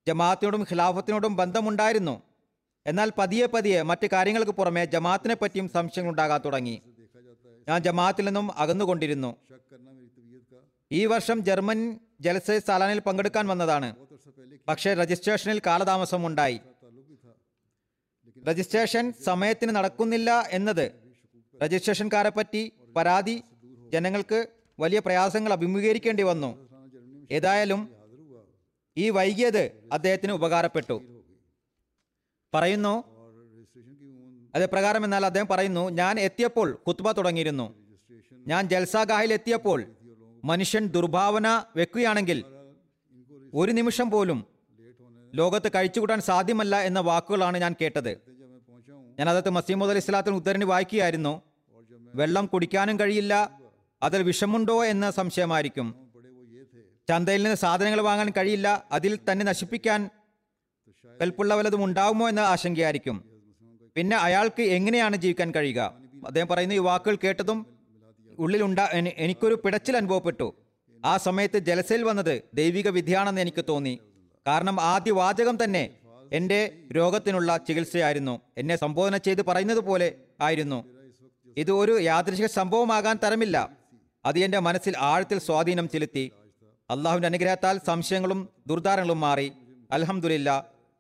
ജമാഅത്തിനോടും ഖിലാഫത്തിനോടും ബന്ധമുണ്ടായിരുന്നു. എന്നാൽ പതിയെ പതിയെ മറ്റ് കാര്യങ്ങൾക്ക് പുറമെ ജമാഅത്തിനെ പറ്റിയും സംശയങ്ങൾ ഉണ്ടാകാൻ തുടങ്ങി. ഞാൻ ജമാഅത്തിൽ നിന്നും അകന്നുകൊണ്ടിരുന്നു ഈ വർഷം ജർമ്മൻ ജലസേ സാലാനിൽ പങ്കെടുക്കാൻ വന്നതാണ്. പക്ഷേ രജിസ്ട്രേഷനിൽ കാലതാമസം ഉണ്ടായി രജിസ്ട്രേഷൻ സമയത്തിന് നടക്കുന്നില്ല എന്നത് രജിസ്ട്രേഷൻകാരെ പറ്റി പരാതി ജനങ്ങൾക്ക് വലിയ പ്രയാസങ്ങൾ അഭിമുഖീകരിക്കേണ്ടി വന്നു. ഏതായാലും ഈ വൈകിയത് അദ്ദേഹത്തിന് ഉപകാരപ്പെട്ടു. പറയുന്നു അത് പ്രകാരം എന്നാൽ അദ്ദേഹം പറയുന്നു ഞാൻ എത്തിയപ്പോൾ കുത്തുബ തുടങ്ങിയിരുന്നു. ഞാൻ ജൽസാഗാഹിൽ എത്തിയപ്പോൾ മനുഷ്യൻ ദുർഭാവന വെക്കുകയാണെങ്കിൽ ഒരു നിമിഷം പോലും ലോകത്ത് കഴിച്ചുകൂട്ടാൻ സാധ്യമല്ല എന്ന വാക്കുകളാണ് ഞാൻ കേട്ടത്. ഞാൻ അതത് മസീമുദ് അലി ഇസ്ലാത്തിന് ഉദ്ധരണി വായിക്കുകയായിരുന്നു. വെള്ളം കുടിക്കാനും കഴിയില്ല. അതിൽ വിഷമുണ്ടോ എന്ന സംശയമായിരിക്കും. ചന്തയിൽ നിന്ന് സാധനങ്ങൾ വാങ്ങാൻ കഴിയില്ല. അതിൽ തന്നെ നശിപ്പിക്കാൻ കൽപ്പുള്ള വല്ലതും ഉണ്ടാവുമോ എന്ന ആശങ്കയായിരിക്കും. പിന്നെ അയാൾക്ക് എങ്ങനെയാണ് ജീവിക്കാൻ കഴിയുക? അദ്ദേഹം പറയുന്ന ഈ വാക്കുകൾ കേട്ടതും ഉള്ളിലുണ്ടാ എനിക്കൊരു പിടച്ചിൽ അനുഭവപ്പെട്ടു. ആ സമയത്ത് ജലസയിൽ വന്നത് ദൈവിക വിധിയാണെന്ന് എനിക്ക് തോന്നി. കാരണം ആദ്യ വാചകം തന്നെ എന്റെ രോഗത്തിനുള്ള ചികിത്സയായിരുന്നു. എന്നെ സംബോധന ചെയ്ത് പറയുന്നത് പോലെ ആയിരുന്നു. ഇത് ഒരു യാദൃശിക സംഭവമാകാൻ തരമില്ല. അത് എന്റെ മനസ്സിൽ ആഴത്തിൽ സ്വാധീനം ചെലുത്തി. അള്ളാഹുവിന്റെ അനുഗ്രഹത്താൽ സംശയങ്ങളും ദുർധാരങ്ങളും മാറി. അലഹമുല്ല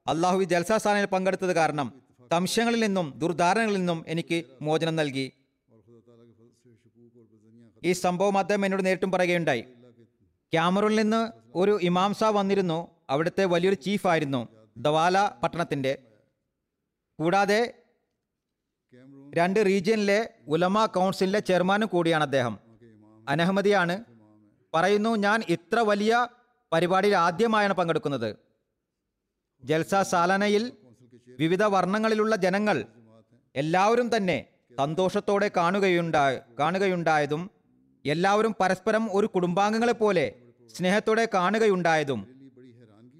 അള്ളാഹു ഈ ജൽസാസ്ഥാനിൽ പങ്കെടുത്തത് കാരണം സംശയങ്ങളിൽ നിന്നും ദുർധാരണങ്ങളിൽ നിന്നും എനിക്ക് മോചനം നൽകി. ഈ സംഭവം അദ്ദേഹം എന്നോട് നേരിട്ടും പറയുകയുണ്ടായി. ക്യാമറയിൽ നിന്ന് ഒരു ഇമാംസ വന്നിരുന്നു. അവിടുത്തെ വലിയൊരു ചീഫായിരുന്നു ദവാല പട്ടണത്തിന്റെ. കൂടാതെ രണ്ട് റീജിയനിലെ ഉലമ കൗൺസിലിലെ ചെയർമാനും കൂടിയാണ് അദ്ദേഹം. അനഹമതിയാണ് പറയുന്നു ഞാൻ ഇത്ര വലിയ പരിപാടിയിൽ ആദ്യമായാണ് പങ്കെടുക്കുന്നത്. ജൽസ സാലനയിൽ വിവിധ വർണങ്ങളിലുള്ള ജനങ്ങൾ എല്ലാവരും തന്നെ സന്തോഷത്തോടെ കാണുകയുണ്ടാ കാണുകയുണ്ടായതും എല്ലാവരും പരസ്പരം ഒരു കുടുംബാംഗങ്ങളെപ്പോലെ സ്നേഹത്തോടെ കാണുകയുണ്ടായതും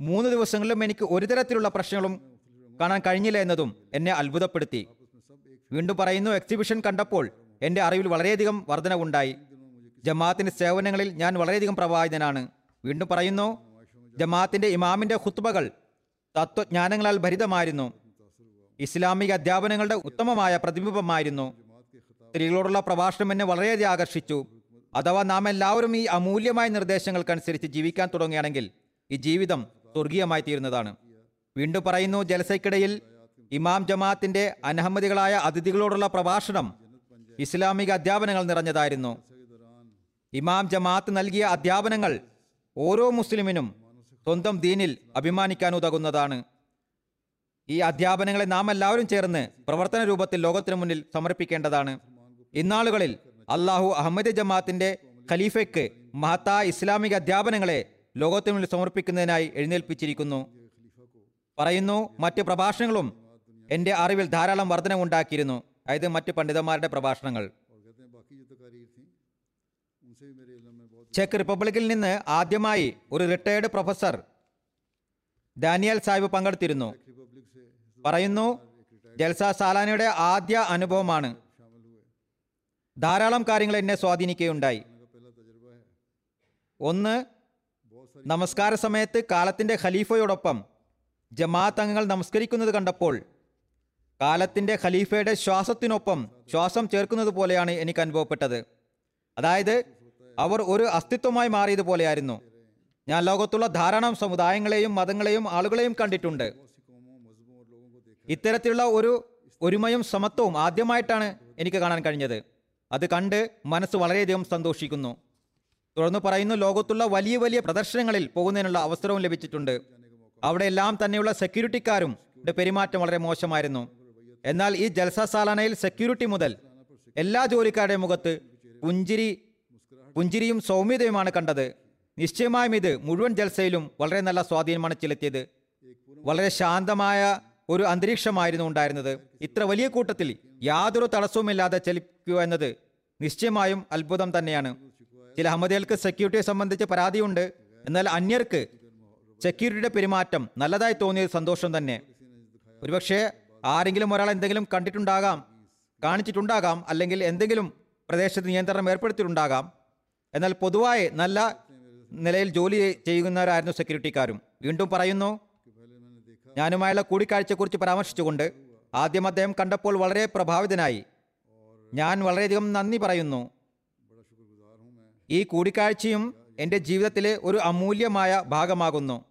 മൂന്ന് ദിവസങ്ങളിലും എനിക്ക് ഒരു തരത്തിലുള്ള പ്രശ്നങ്ങളും കാണാൻ കഴിഞ്ഞില്ല എന്നതും എന്നെ അത്ഭുതപ്പെടുത്തി. വീണ്ടും പറയുന്നു എക്സിബിഷൻ കണ്ടപ്പോൾ എന്റെ അറിവിൽ വളരെയധികം വർധനവുണ്ടായി. ജമാഅത്തിന്റെ സേവനങ്ങളിൽ ഞാൻ വളരെയധികം പ്രവാഹിതനാണ് വീണ്ടും പറയുന്നു ജമാഅത്തിന്റെ ഇമാമിന്റെ ഹുത്തുബകൾ തത്വജ്ഞാനങ്ങളാൽ ഭരിതമായിരുന്നു. ഇസ്ലാമിക അധ്യാപനങ്ങളുടെ ഉത്തമമായ പ്രതിബിംബമായിരുന്നു. സ്ത്രീകളോടുള്ള പ്രഭാഷണം എന്നെ വളരെയധികം ആകർഷിച്ചു. അഥവാ നാം എല്ലാവരും ഈ അമൂല്യമായ നിർദ്ദേശങ്ങൾക്കനുസരിച്ച് ജീവിക്കാൻ തുടങ്ങുകയാണെങ്കിൽ ഈ ജീവിതം സ്വർഗീയമായി തീരുന്നതാണ് വീണ്ടും പറയുന്നു ജലസയ്ക്കിടയിൽ ഇമാം ജമാഅത്തിന്റെ അനഹമ്മദികളായ അതിഥികളോടുള്ള പ്രഭാഷണം ഇസ്ലാമിക അധ്യാപനങ്ങൾ നിറഞ്ഞതായിരുന്നു. ഇമാം ജമാഅത്ത് നൽകിയ അധ്യാപനങ്ങൾ ഓരോ മുസ്ലിമിനും സ്വന്തം ദീനിൽ അഭിമാനിക്കാൻ ഉതകുന്നതാണ്. ഈ അധ്യാപനങ്ങളെ നാം എല്ലാവരും ചേർന്ന് പ്രവർത്തന രൂപത്തിൽ ലോകത്തിനു മുന്നിൽ സമർപ്പിക്കേണ്ടതാണ്. ഇന്നാളുകളിൽ അള്ളാഹു അഹമ്മദ് ജമാഅത്തിന്റെ ഖലീഫയ്ക്ക് മഹത്തായ ഇസ്ലാമിക അധ്യാപനങ്ങളെ ലോകത്തിനു സമർപ്പിക്കുന്നതിനായി എഴുന്നേൽപ്പിച്ചിരിക്കുന്നു. പറയുന്നു മറ്റ് പ്രഭാഷണങ്ങളും എന്റെ അറിവിൽ ധാരാളം വർധനമുണ്ടാക്കിയിരുന്നു അതായത് മറ്റ് പണ്ഡിതന്മാരുടെ പ്രഭാഷണങ്ങൾ. ചെക്ക് റിപ്പബ്ലിക്കിൽ നിന്ന് ആദ്യമായി ഒരു റിട്ടയേർഡ് പ്രൊഫസർ ദാനിയൽ സാഹിബ് പങ്കെടുത്തിരുന്നു. പറയുന്നു ജൽസ സാലാനയുടെ ആദ്യ അനുഭവമാണ്. ധാരാളം കാര്യങ്ങൾ എന്നെ സ്വാധീനിക്കുകയുണ്ടായി. ഒന്ന് നമസ്കാര സമയത്ത് കാലത്തിന്റെ ഖലീഫയോടൊപ്പം ജമാഅത്ത് അംഗങ്ങൾ നമസ്കരിക്കുന്നത് കണ്ടപ്പോൾ കാലത്തിന്റെ ഖലീഫയുടെ ശ്വാസത്തിനൊപ്പം ശ്വാസം ചേർക്കുന്നത് പോലെയാണ് എനിക്ക് അനുഭവപ്പെട്ടത്. അതായത് അവർ ഒരു അസ്തിത്വമായി മാറിയതുപോലെയായിരുന്നു ഞാൻ ലോകത്തുള്ള ധാരാളം സമുദായങ്ങളെയും മതങ്ങളെയും ആളുകളെയും കണ്ടിട്ടുണ്ട്. ഇത്തരത്തിലുള്ള ഒരു ഒരുമയും സമത്വവും ആദ്യമായിട്ടാണ് എനിക്ക് കാണാൻ കഴിഞ്ഞത്. അത് കണ്ട് മനസ്സ് വളരെയധികം സന്തോഷിക്കുന്നു. തുടർന്ന് പറയുന്നു ലോകത്തുള്ള വലിയ വലിയ പ്രദർശനങ്ങളിൽ പോകുന്നതിനുള്ള അവസരവും ലഭിച്ചിട്ടുണ്ട്. അവിടെ എല്ലാം തന്നെയുള്ള സെക്യൂരിറ്റിക്കാരും പെരുമാറ്റം വളരെ മോശമായിരുന്നു. എന്നാൽ ഈ ജൽസ സാലാനയിൽ സെക്യൂരിറ്റി മുതൽ എല്ലാ ജോലിക്കാരുടെയും മുഖത്ത് പുഞ്ചിരി പുഞ്ചിരിയും സൗമ്യതയുമാണ് കണ്ടത്. നിശ്ചയമായും ഇത് മുഴുവൻ ജൽസയിലും വളരെ നല്ല സ്വാധീനമാണ് ചെലുത്തിയത്. വളരെ ശാന്തമായ ഒരു അന്തരീക്ഷമായിരുന്നു ഉണ്ടായിരുന്നത്. ഇത്ര വലിയ കൂട്ടത്തിൽ യാതൊരു തടസ്സവുമില്ലാതെ ചലിക്കുക എന്നത് നിശ്ചയമായും അത്ഭുതം തന്നെയാണ്. ചില അഹമ്മദികൾക്ക് സെക്യൂരിറ്റിയെ സംബന്ധിച്ച് പരാതിയുണ്ട്. എന്നാൽ അന്യർക്ക് സെക്യൂരിറ്റിയുടെ പെരുമാറ്റം നല്ലതായി തോന്നിയത് സന്തോഷം തന്നെ. ഒരുപക്ഷെ ആരെങ്കിലും ഒരാൾ എന്തെങ്കിലും കണ്ടിട്ടുണ്ടാകാം കാണിച്ചിട്ടുണ്ടാകാം അല്ലെങ്കിൽ എന്തെങ്കിലും പ്രദേശത്ത് നിയന്ത്രണം ഏർപ്പെടുത്തിയിട്ടുണ്ടാകാം. എന്നാൽ പൊതുവായി നല്ല നിലയിൽ ജോലി ചെയ്യുന്നവരായിരുന്നു സെക്യൂരിറ്റിക്കാരും വീണ്ടും പറയുന്നു ഞാനുമായുള്ള കൂടിക്കാഴ്ചയെക്കുറിച്ച് പരാമർശിച്ചുകൊണ്ട് ആദ്യം അദ്ദേഹം കണ്ടപ്പോൾ വളരെ പ്രഭാവിതനായി. ഞാൻ വളരെയധികം നന്ദി പറയുന്നു. ഈ കൂടിക്കാഴ്ചയും എന്റെ ജീവിതത്തിലെ ഒരു അമൂല്യമായ ഭാഗമാകുന്നു.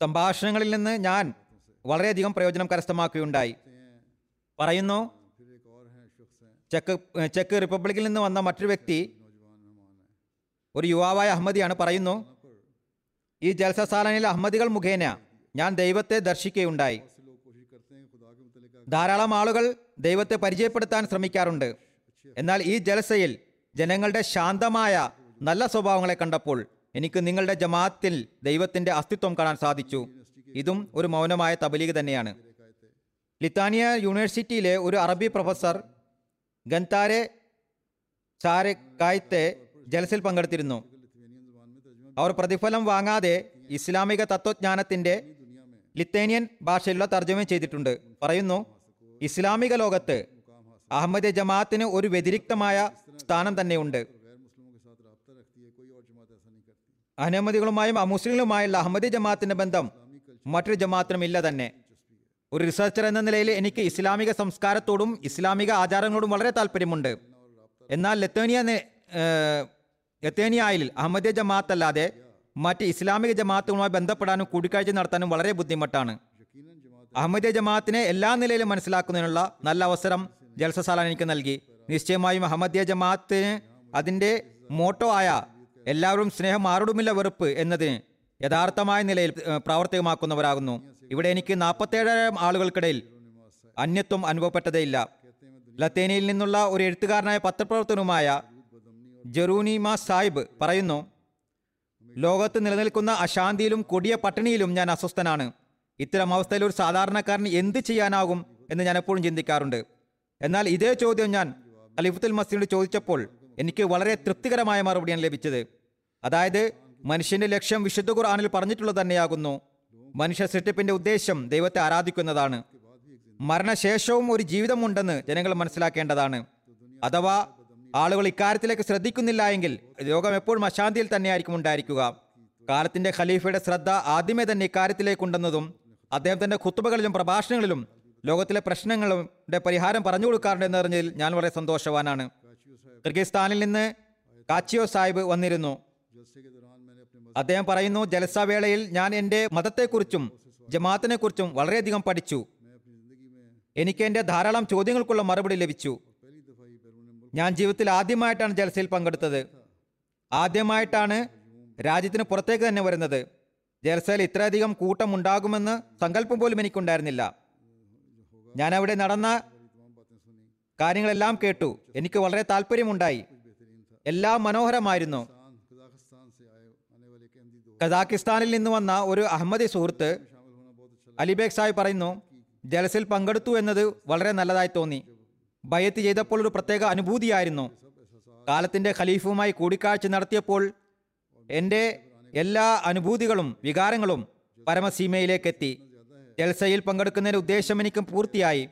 സംഭാഷണങ്ങളിൽ നിന്ന് ഞാൻ വളരെയധികം പ്രയോജനം കരസ്ഥമാക്കുകയുണ്ടായി. പറയുന്നു ചെക്ക് ചെക്ക് റിപ്പബ്ലിക്കിൽ നിന്ന് വന്ന മറ്റൊരു വ്യക്തി ഒരു യുവാവായ അഹമ്മദിയാണ് പറയുന്നു ഈ ജലസസാലനിൽ അഹമ്മദികൾ മുഖേന ഞാൻ ദൈവത്തെ ദർശിക്കുകയുണ്ടായി. ധാരാളം ആളുകൾ ദൈവത്തെ പരിചയപ്പെടുത്താൻ ശ്രമിക്കാറുണ്ട്. എന്നാൽ ഈ ജലസയിൽ ജനങ്ങളുടെ ശാന്തമായ നല്ല സ്വഭാവങ്ങളെ കണ്ടപ്പോൾ എനിക്ക് നിങ്ങളുടെ ജമാഅത്തിൽ ദൈവത്തിന്റെ അസ്തിത്വം കാണാൻ സാധിച്ചു. ഇതും ഒരു മൗനമായ തബലീഗ് തന്നെയാണ്. ലിത്താനിയ യൂണിവേഴ്സിറ്റിയിലെ ഒരു അറബി പ്രൊഫസർ ഗന്താരെ ചാരക്കായത്തെ ജലസിൽ പങ്കെടുത്തിരുന്നു. അവർ പ്രതിഫലം വാങ്ങാതെ ഇസ്ലാമിക തത്വജ്ഞാനത്തിന്റെ ലിത്തേനിയൻ ഭാഷയിലുള്ള തർജമ ചെയ്തിട്ടുണ്ട്. പറയുന്നു ഇസ്ലാമിക ലോകത്ത് അഹമ്മദ് ജമാഅത്തിന് ഒരു വ്യതിരിക്തമായ സ്ഥാനം തന്നെയുണ്ട്. അനഹമ്മദികളുമായും അമുസ്ലിങ്ങളുമായുള്ള അഹമ്മദ് ജമാഅത്തിന്റെ ബന്ധം മറ്റൊരു ജമാഅത്തിനും ഇല്ല തന്നെ. ഒരു റിസർച്ചർ എന്ന നിലയിൽ എനിക്ക് ഇസ്ലാമിക സംസ്കാരത്തോടും ഇസ്ലാമിക ആചാരങ്ങളോടും വളരെ താല്പര്യമുണ്ട്. എന്നാൽ ലത്തേനിയ ലത്തേനിയായിൽ അഹമ്മദ് ജമാഅത്ത് അല്ലാതെ മറ്റ് ഇസ്ലാമിക ജമാഅത്തുകളുമായി ബന്ധപ്പെടാനും കൂടിക്കാഴ്ച നടത്താനും വളരെ ബുദ്ധിമുട്ടാണ്. അഹമ്മദ് ജമാഅത്തിനെ എല്ലാ നിലയിലും മനസ്സിലാക്കുന്നതിനുള്ള നല്ല അവസരം ജൽസസാലാൻ എനിക്ക് നൽകി. നിശ്ചയമായും അഹമ്മദിയ ജമാഅത്തിന് അതിന്റെ മോട്ടോ ആയ എല്ലാവരും സ്നേഹം ആരോടുമില്ല വെറുപ്പ് എന്നതിന് യഥാർത്ഥമായ നിലയിൽ പ്രാവർത്തികമാക്കുന്നവരാകുന്നു. ഇവിടെ എനിക്ക് നാൽപ്പത്തേഴായിരം ആളുകൾക്കിടയിൽ അന്യത്വം അനുഭവപ്പെട്ടതേയില്ല. ലത്തേനയിൽ നിന്നുള്ള ഒരു എഴുത്തുകാരനായ പത്രപ്രവർത്തനവുമായ ജെറൂനിമ സാഹിബ് പറയുന്നു ലോകത്ത് നിലനിൽക്കുന്ന അശാന്തിയിലും കൊടിയ പട്ടിണിയിലും ഞാൻ അസ്വസ്ഥനാണ്. ഇത്തരം അവസ്ഥയിൽ ഒരു സാധാരണക്കാരന് എന്ത് ചെയ്യാനാകും എന്ന് ഞാൻ എപ്പോഴും ചിന്തിക്കാറുണ്ട്. എന്നാൽ ഇതേ ചോദ്യം ഞാൻ ഖലീഫത്തുൽ മസീദിനോട് ചോദിച്ചപ്പോൾ എനിക്ക് വളരെ തൃപ്തികരമായ മറുപടിയാണ് ലഭിച്ചത്. അതായത് മനുഷ്യന്റെ ലക്ഷ്യം വിശുദ്ധ ഖുർആാനിൽ പറഞ്ഞിട്ടുള്ളത് തന്നെയാകുന്നു. മനുഷ്യ സൃഷ്ടിപ്പിന്റെ ഉദ്ദേശം ദൈവത്തെ ആരാധിക്കുന്നതാണ്. മരണശേഷവും ഒരു ജീവിതമുണ്ടെന്ന് ജനങ്ങൾ മനസ്സിലാക്കേണ്ടതാണ്. അഥവാ ആളുകൾ ഇക്കാര്യത്തിലേക്ക് ശ്രദ്ധിക്കുന്നില്ല എങ്കിൽ ലോകം എപ്പോഴും അശാന്തിയിൽ തന്നെയായിരിക്കും ഉണ്ടായിരിക്കുക. കാലത്തിന്റെ ഖലീഫയുടെ ശ്രദ്ധ ആദ്യമേ തന്നെ ഇക്കാര്യത്തിലേക്കുണ്ടെന്നതും അദ്ദേഹത്തിന്റെ കുത്തുബകളിലും പ്രഭാഷണങ്ങളിലും ലോകത്തിലെ പ്രശ്നങ്ങളുടെ പരിഹാരം പറഞ്ഞു കൊടുക്കാറുണ്ട് എന്നറിഞ്ഞതിൽ ഞാൻ വളരെ സന്തോഷവാനാണ്. കിർഗിസ്ഥാനിൽ നിന്ന് കാച്ചിയോ സാഹിബ് വന്നിരുന്നു. അദ്ദേഹം പറയുന്നു ജലസവേളയിൽ ഞാൻ എന്റെ മതത്തെക്കുറിച്ചും ജമാഅത്തിനെ കുറിച്ചും വളരെയധികം പഠിച്ചു. എനിക്ക് എന്റെ ധാരാളം ചോദ്യങ്ങൾക്കുള്ള മറുപടി ലഭിച്ചു. ഞാൻ ജീവിതത്തിൽ ആദ്യമായിട്ടാണ് ജലസയിൽ പങ്കെടുത്തത്. ആദ്യമായിട്ടാണ് രാജ്യത്തിന് പുറത്തേക്ക് തന്നെ വരുന്നത്. ജലസയിൽ ഇത്രയധികം കൂട്ടമുണ്ടാകുമെന്ന് സങ്കല്പം പോലും എനിക്കുണ്ടായിരുന്നില്ല. ഞാൻ അവിടെ നടന്ന കാര്യങ്ങളെല്ലാം കേട്ടു. എനിക്ക് വളരെ താല്പര്യമുണ്ടായി എല്ലാം മനോഹരമായിരുന്നു. കസാഖിസ്ഥാനിൽ നിന്ന് വന്ന ഒരു അഹമ്മദി സുഹൃത്ത് അലിബേഗ് സാഹിബ് പറയുന്നു ജലസിൽ പങ്കെടുത്തു എന്നത് വളരെ നല്ലതായി തോന്നി. ബയ്യത്ത് ചെയ്തപ്പോൾ ഒരു പ്രത്യേക അനുഭൂതിയായിരുന്നു. കാലത്തിന്റെ ഖലീഫുമായി കൂടിക്കാഴ്ച നടത്തിയപ്പോൾ എന്റെ എല്ലാ അനുഭൂതികളും വികാരങ്ങളും പരമസീമയിലേക്കെത്തി. ജൽസയിൽ പങ്കെടുക്കുന്നതിന്റെ ഉദ്ദേശം എനിക്ക് പൂർത്തിയായി.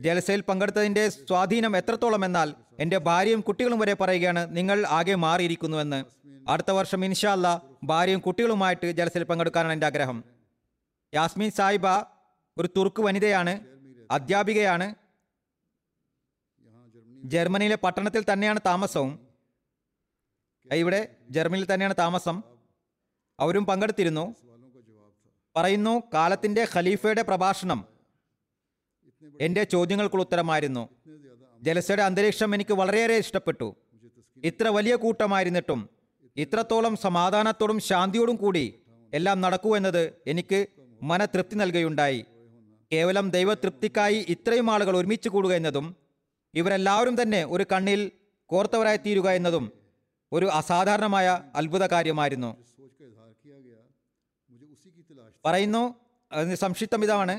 ജൽസയിൽ പങ്കെടുത്തതിന്റെ സ്വാധീനം എത്രത്തോളം എന്നാൽ എന്റെ ഭാര്യയും കുട്ടികളും വരെ പറയുകയാണ് നിങ്ങൾ ആകെ മാറിയിരിക്കുന്നുവെന്ന്. അടുത്ത വർഷം ഇൻഷാല്ല ഭാര്യയും കുട്ടികളുമായിട്ട് ജലസയിൽ പങ്കെടുക്കാനാണ് എന്റെ ആഗ്രഹം. യാസ്മിൻ സായിബ ഒരു തുർക്ക് വനിതയാണ് അധ്യാപികയാണ്. ജർമ്മനിയിലെ പട്ടണത്തിൽ തന്നെയാണ് താമസവും. ഇവിടെ ജർമ്മനിയിൽ തന്നെയാണ് താമസം. അവരും പങ്കെടുത്തിരുന്നു. പറയുന്നു കാലത്തിന്റെ ഖലീഫയുടെ പ്രഭാഷണം എന്റെ ചോദ്യങ്ങൾക്കുള്ള ഉത്തരമായിരുന്നു. ജലസയുടെ അന്തരീക്ഷം എനിക്ക് വളരെയേറെ ഇഷ്ടപ്പെട്ടു. ഇത്ര വലിയ കൂട്ടമായിരുന്നിട്ടും ഇത്രത്തോളം സമാധാനത്തോടും ശാന്തിയോടും കൂടി എല്ലാം നടക്കൂ എന്നത് എനിക്ക് മനതൃപ്തി നൽകുകയുണ്ടായി. കേവലം ദൈവതൃപ്തിക്കായി ഇത്രയും ആളുകൾ ഒരുമിച്ച് കൂടുക എന്നതും ഇവരെല്ലാവരും തന്നെ ഒരു കണ്ണിൽ കോർത്തവരായി തീരുക എന്നതും ഒരു അസാധാരണമായ അത്ഭുത കാര്യമായിരുന്നു പറയുന്നു. സംക്ഷിപ്തം ഇതാണ്.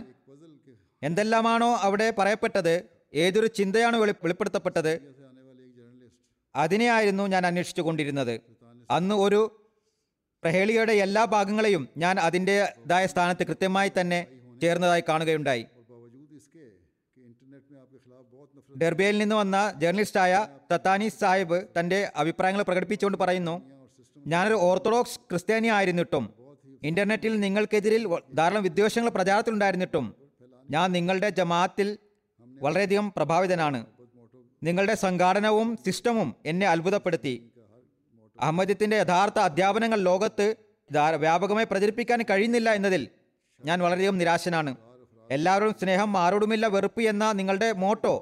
എന്തെല്ലാമാണോ അവിടെ പറയപ്പെട്ടത് ഏതൊരു ചിന്തയാണ് വെളിപ്പെടുത്തപ്പെട്ടത് അതിനെയായിരുന്നു ഞാൻ അന്വേഷിച്ചു കൊണ്ടിരുന്നത്. അന്ന് ഒരു പ്രഹേളിയുടെ എല്ലാ ഭാഗങ്ങളെയും ഞാൻ അതിന്റെതായ സ്ഥാനത്ത് കൃത്യമായി തന്നെ ചേർന്നതായി കാണുകയുണ്ടായി. ഡെർബിയയിൽ നിന്ന് വന്ന ജേർണലിസ്റ്റായ തത്താനി സാഹിബ് തന്റെ അഭിപ്രായങ്ങൾ പ്രകടിപ്പിച്ചുകൊണ്ട് പറയുന്നു ഞാനൊരു ഓർത്തഡോക്സ് ക്രിസ്ത്യാനി ആയിരുന്നിട്ടും ഇന്റർനെറ്റിൽ നിങ്ങൾക്കെതിരിൽ ധാരാളം വിദ്വേഷങ്ങൾ പ്രചാരത്തിലുണ്ടായിരുന്നിട്ടും ഞാൻ നിങ്ങളുടെ ജമാഅത്തിൽ വളരെയധികം പ്രഭാവിതനാണ്. നിങ്ങളുടെ സംഘാടനവും സിസ്റ്റമും എന്നെ അത്ഭുതപ്പെടുത്തി. അഹമ്മദ്യത്തിന്റെ യഥാർത്ഥ അധ്യാപനങ്ങൾ ലോകത്ത് വ്യാപകമായി പ്രചരിപ്പിക്കാൻ കഴിയുന്നില്ല എന്നതിൽ ഞാൻ വളരെയധികം നിരാശനാണ്. എല്ലാവരും സ്നേഹം ആരോടുമില്ല വെറുപ്പ് എന്ന നിങ്ങളുടെ മോട്ടോ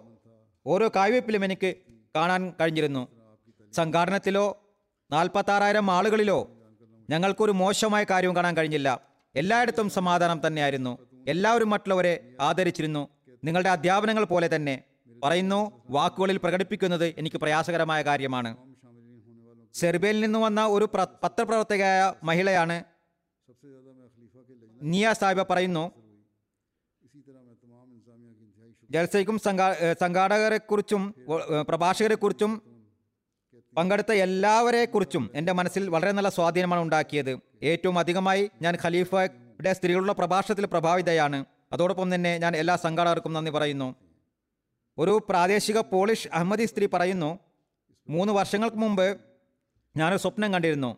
ഓരോ കായ്വയ്പ്പിലും എനിക്ക് കാണാൻ കഴിഞ്ഞിരുന്നു. സംഘാടനത്തിലോ നാൽപ്പത്താറായിരം ആളുകളിലോ ഞങ്ങൾക്കൊരു മോശമായ കാര്യവും കാണാൻ കഴിഞ്ഞില്ല. എല്ലായിടത്തും സമാധാനം തന്നെയായിരുന്നു. എല്ലാവരും മറ്റുള്ളവരെ ആദരിച്ചിരുന്നു. നിങ്ങളുടെ അധ്യാപനങ്ങൾ പോലെ തന്നെ പറയുന്നു വാക്കുകളിൽ പ്രകടിപ്പിക്കുന്നത് എനിക്ക് പ്രയാസകരമായ കാര്യമാണ്. സെർബിയയിൽ നിന്ന് വന്ന ഒരു പത്രപ്രവർത്തകയായ മഹിളയാണ് നിയ സാഹിബ പറയുന്നു ജൽസയ്ക്കും സംഘാ സംഘാടകരെക്കുറിച്ചും പ്രഭാഷകരെക്കുറിച്ചും പങ്കെടുത്ത എല്ലാവരെക്കുറിച്ചും എന്റെ മനസ്സിൽ വളരെ നല്ല സ്വാധീനമാണ് ഉണ്ടാക്കിയത്. ഏറ്റവും അധികമായി ഞാൻ ഖലീഫയുടെ സ്ത്രീകളുടെ പ്രഭാഷണത്തിൽ പ്രഭാവിതയാണ്. അതോടൊപ്പം തന്നെ ഞാൻ എല്ലാ സംഘാടകർക്കും നന്ദി പറയുന്നു. ഒരു പ്രാദേശിക പോളിഷ് അഹമ്മദി സ്ത്രീ പറയുന്നു മൂന്ന് വർഷങ്ങൾക്ക് മുമ്പ് ഞാനൊരു സ്വപ്നം കണ്ടിരുന്നു.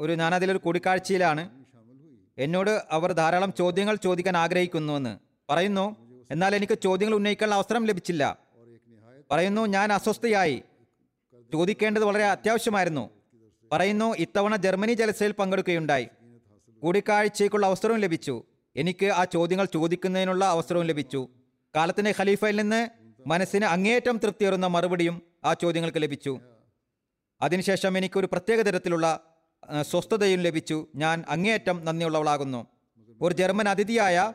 ഒരു ഞാനതിലൊരു കൂടിക്കാഴ്ചയിലാണ്. എന്നോട് അവർ ധാരാളം ചോദ്യങ്ങൾ ചോദിക്കാൻ ആഗ്രഹിക്കുന്നുവെന്ന് പറയുന്നു. എന്നാൽ എനിക്ക് ചോദ്യങ്ങൾ ഉന്നയിക്കാനുള്ള അവസരം ലഭിച്ചില്ല. പറയുന്നു ഞാൻ അസ്വസ്ഥയായി. ചോദിക്കേണ്ടത് വളരെ അത്യാവശ്യമായിരുന്നു. പറയുന്നു ഇത്തവണ ജർമ്മനി ജലസയിൽ പങ്കെടുക്കുകയുണ്ടായി. കൂടിക്കാഴ്ചയ്ക്കുള്ള അവസരവും ലഭിച്ചു. എനിക്ക് ആ ചോദ്യങ്ങൾ ചോദിക്കുന്നതിനുള്ള അവസരവും ലഭിച്ചു. കാലത്തിന്റെ ഖലീഫയിൽ നിന്ന് മനസ്സിന് അങ്ങേയറ്റം തൃപ്തിയേറുന്ന മറുപടിയും ആ ചോദ്യങ്ങൾക്ക് ലഭിച്ചു. അതിനുശേഷം എനിക്കൊരു പ്രത്യേക തരത്തിലുള്ള സ്വസ്ഥതയും ലഭിച്ചു. ഞാൻ അങ്ങേയറ്റം നന്ദിയുള്ളവളാകുന്നു. ഒരു ജർമ്മൻ അതിഥിയായ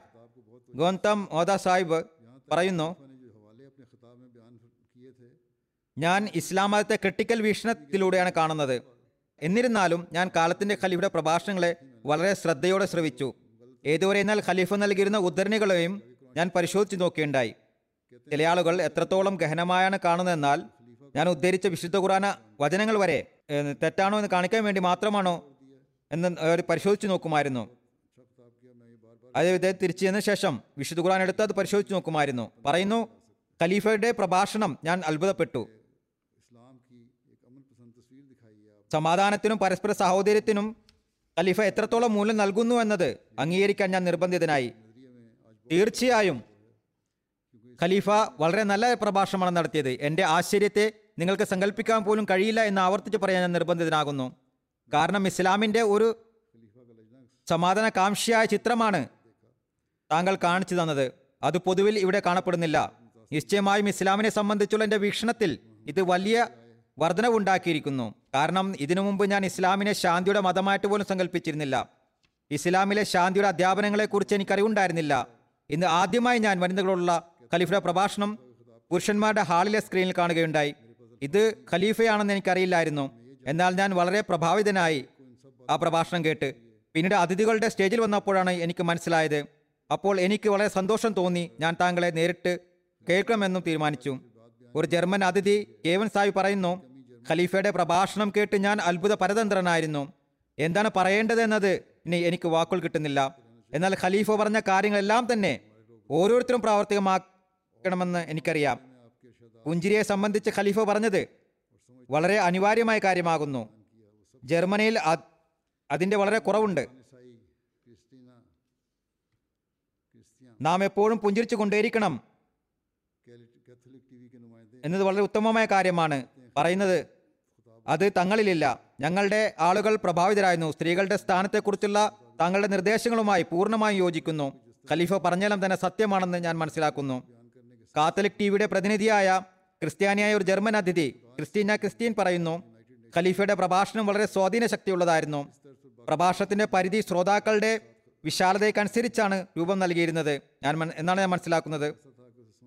ഗോന്തം ഓദ സാഹിബ് പറയുന്നു ഞാൻ ഇസ്ലാം മതത്തെ ക്രിട്ടിക്കൽ വീക്ഷണത്തിലൂടെയാണ് കാണുന്നത്. എന്നിരുന്നാലും ഞാൻ കാലത്തിന്റെ ഖലീഫയുടെ പ്രഭാഷണങ്ങളെ വളരെ ശ്രദ്ധയോടെ ശ്രവിച്ചു. ഏതുവരെ എന്നാൽ ഖലീഫ നൽകിയിരുന്ന ഉദ്ധരണികളെയും ഞാൻ പരിശോധിച്ചു നോക്കിയുണ്ടായി ചില ആളുകൾ എത്രത്തോളം ഗഹനമായാണ് കാണുന്നതെന്നാൽ ഞാൻ ഉദ്ധരിച്ച വിശുദ്ധ ഖുറാന വചനങ്ങൾ വരെ തെറ്റാണോ എന്ന് കാണിക്കാൻ വേണ്ടി മാത്രമാണോ എന്ന് അവർ പരിശോധിച്ചു നോക്കുമായിരുന്നു. അത് ഇദ്ദേഹം തിരിച്ചു ചെന്ന ശേഷം വിശുദ്ധ ഖുറാൻ എടുത്ത് അത് പരിശോധിച്ച് നോക്കുമായിരുന്നു. പറയുന്നു ഖലീഫയുടെ പ്രഭാഷണം ഞാൻ അത്ഭുതപ്പെട്ടു. സമാധാനത്തിനും പരസ്പര സഹോദര്യത്തിനും ഖലീഫ എത്രത്തോളം മൂല്യം നൽകുന്നു എന്നത് അംഗീകരിക്കാൻ ഞാൻ നിർബന്ധിതനായി. തീർച്ചയായും ഖലീഫ വളരെ നല്ല പ്രഭാഷണമാണ് നടത്തിയത്. എന്റെ ആശ്ചര്യത്തെ നിങ്ങൾക്ക് സങ്കല്പിക്കാൻ പോലും കഴിയില്ല എന്ന് ആവർത്തിച്ച് പറയാൻ ഞാൻ നിർബന്ധിതനാകുന്നു. കാരണം ഇസ്ലാമിന്റെ ഒരു സമാധാന കാംക്ഷിയായ ചിത്രമാണ് താങ്കൾ കാണിച്ചു തന്നത്. അത് പൊതുവിൽ ഇവിടെ കാണപ്പെടുന്നില്ല. നിശ്ചയമായും ഇസ്ലാമിനെ സംബന്ധിച്ചുള്ള എന്റെ വീക്ഷണത്തിൽ ഇത് വലിയ വർധനവുണ്ടാക്കിയിരിക്കുന്നു. കാരണം ഇതിനു മുമ്പ് ഞാൻ ഇസ്ലാമിനെ ശാന്തിയുടെ മതമായിട്ട് പോലും സങ്കല്പിച്ചിരുന്നില്ല ഇസ്ലാമിലെ ശാന്തിയുടെ അധ്യാപനങ്ങളെക്കുറിച്ച് എനിക്കറിവുണ്ടായിരുന്നില്ല. ഇന്ന് ആദ്യമായി ഞാൻ വനിതകളുള്ള ഖലീഫയുടെ പ്രഭാഷണം പുരുഷന്മാരുടെ ഹാളിലെ സ്ക്രീനിൽ കാണുകയുണ്ടായി. ഇത് ഖലീഫയാണെന്ന് എനിക്കറിയില്ലായിരുന്നു. എന്നാൽ ഞാൻ വളരെ പ്രഭാവിതനായി ആ പ്രഭാഷണം കേട്ട് പിന്നീട് അതിഥികളുടെ സ്റ്റേജിൽ വന്നപ്പോഴാണ് എനിക്ക് മനസ്സിലായത്. അപ്പോൾ എനിക്ക് വളരെ സന്തോഷം തോന്നി ഞാൻ താങ്കളെ നേരിട്ട് കേൾക്കണമെന്നും തീരുമാനിച്ചു. ഒരു ജർമ്മൻ അതിഥി കേവൻ സായി പറയുന്നു ഖലീഫയുടെ പ്രഭാഷണം കേട്ട് ഞാൻ അത്ഭുത പരതന്ത്രനായിരുന്നു എന്താണ് പറയേണ്ടതെന്നത്? ഇനി എനിക്ക് വാക്കുകൾ കിട്ടുന്നില്ല. എന്നാൽ ഖലീഫ പറഞ്ഞ കാര്യങ്ങളെല്ലാം തന്നെ ഓരോരുത്തരും പ്രാവർത്തികമാക്കണമെന്ന് എനിക്കറിയാം. പുഞ്ചിരിയെ സംബന്ധിച്ച് ഖലീഫ പറഞ്ഞത് വളരെ അനിവാര്യമായ കാര്യമാകുന്നു. ജർമ്മനിയിൽ അതിന്റെ വളരെ കുറവുണ്ട്. നാം എപ്പോഴും പുഞ്ചിരിച്ചു കൊണ്ടേയിരിക്കണം. എന്നത് വളരെ ഉത്തമമായ കാര്യമാണ്. പറയുന്നത് അത് തങ്ങളിലില്ല. ഞങ്ങളുടെ ആളുകൾ പ്രഭാവിതരായിരുന്നു. സ്ത്രീകളുടെ സ്ഥാനത്തെക്കുറിച്ചുള്ള തങ്ങളുടെ നിർദ്ദേശങ്ങളുമായി പൂർണമായും യോജിക്കുന്നു. ഖലീഫ പറഞ്ഞാലും തന്നെ സത്യമാണെന്ന് ഞാൻ മനസ്സിലാക്കുന്നു. കാത്തലിക് ടിവിയുടെ പ്രതിനിധിയായ ക്രിസ്ത്യാനിയായ ഒരു ജർമ്മൻ അതിഥി ക്രിസ്റ്റീന ക്രിസ്റ്റീൻ പറയുന്നു ഖലീഫയുടെ പ്രഭാഷണം വളരെ സ്വാധീന ശക്തിയുള്ളതായിരുന്നു. പ്രഭാഷണത്തിന്റെ പരിധി ശ്രോതാക്കളുടെ വിശാലതയ്ക്കനുസരിച്ചാണ് രൂപം നൽകിയിരുന്നത്. ഞാൻ എന്നാണ് ഞാൻ മനസ്സിലാക്കുന്നത്.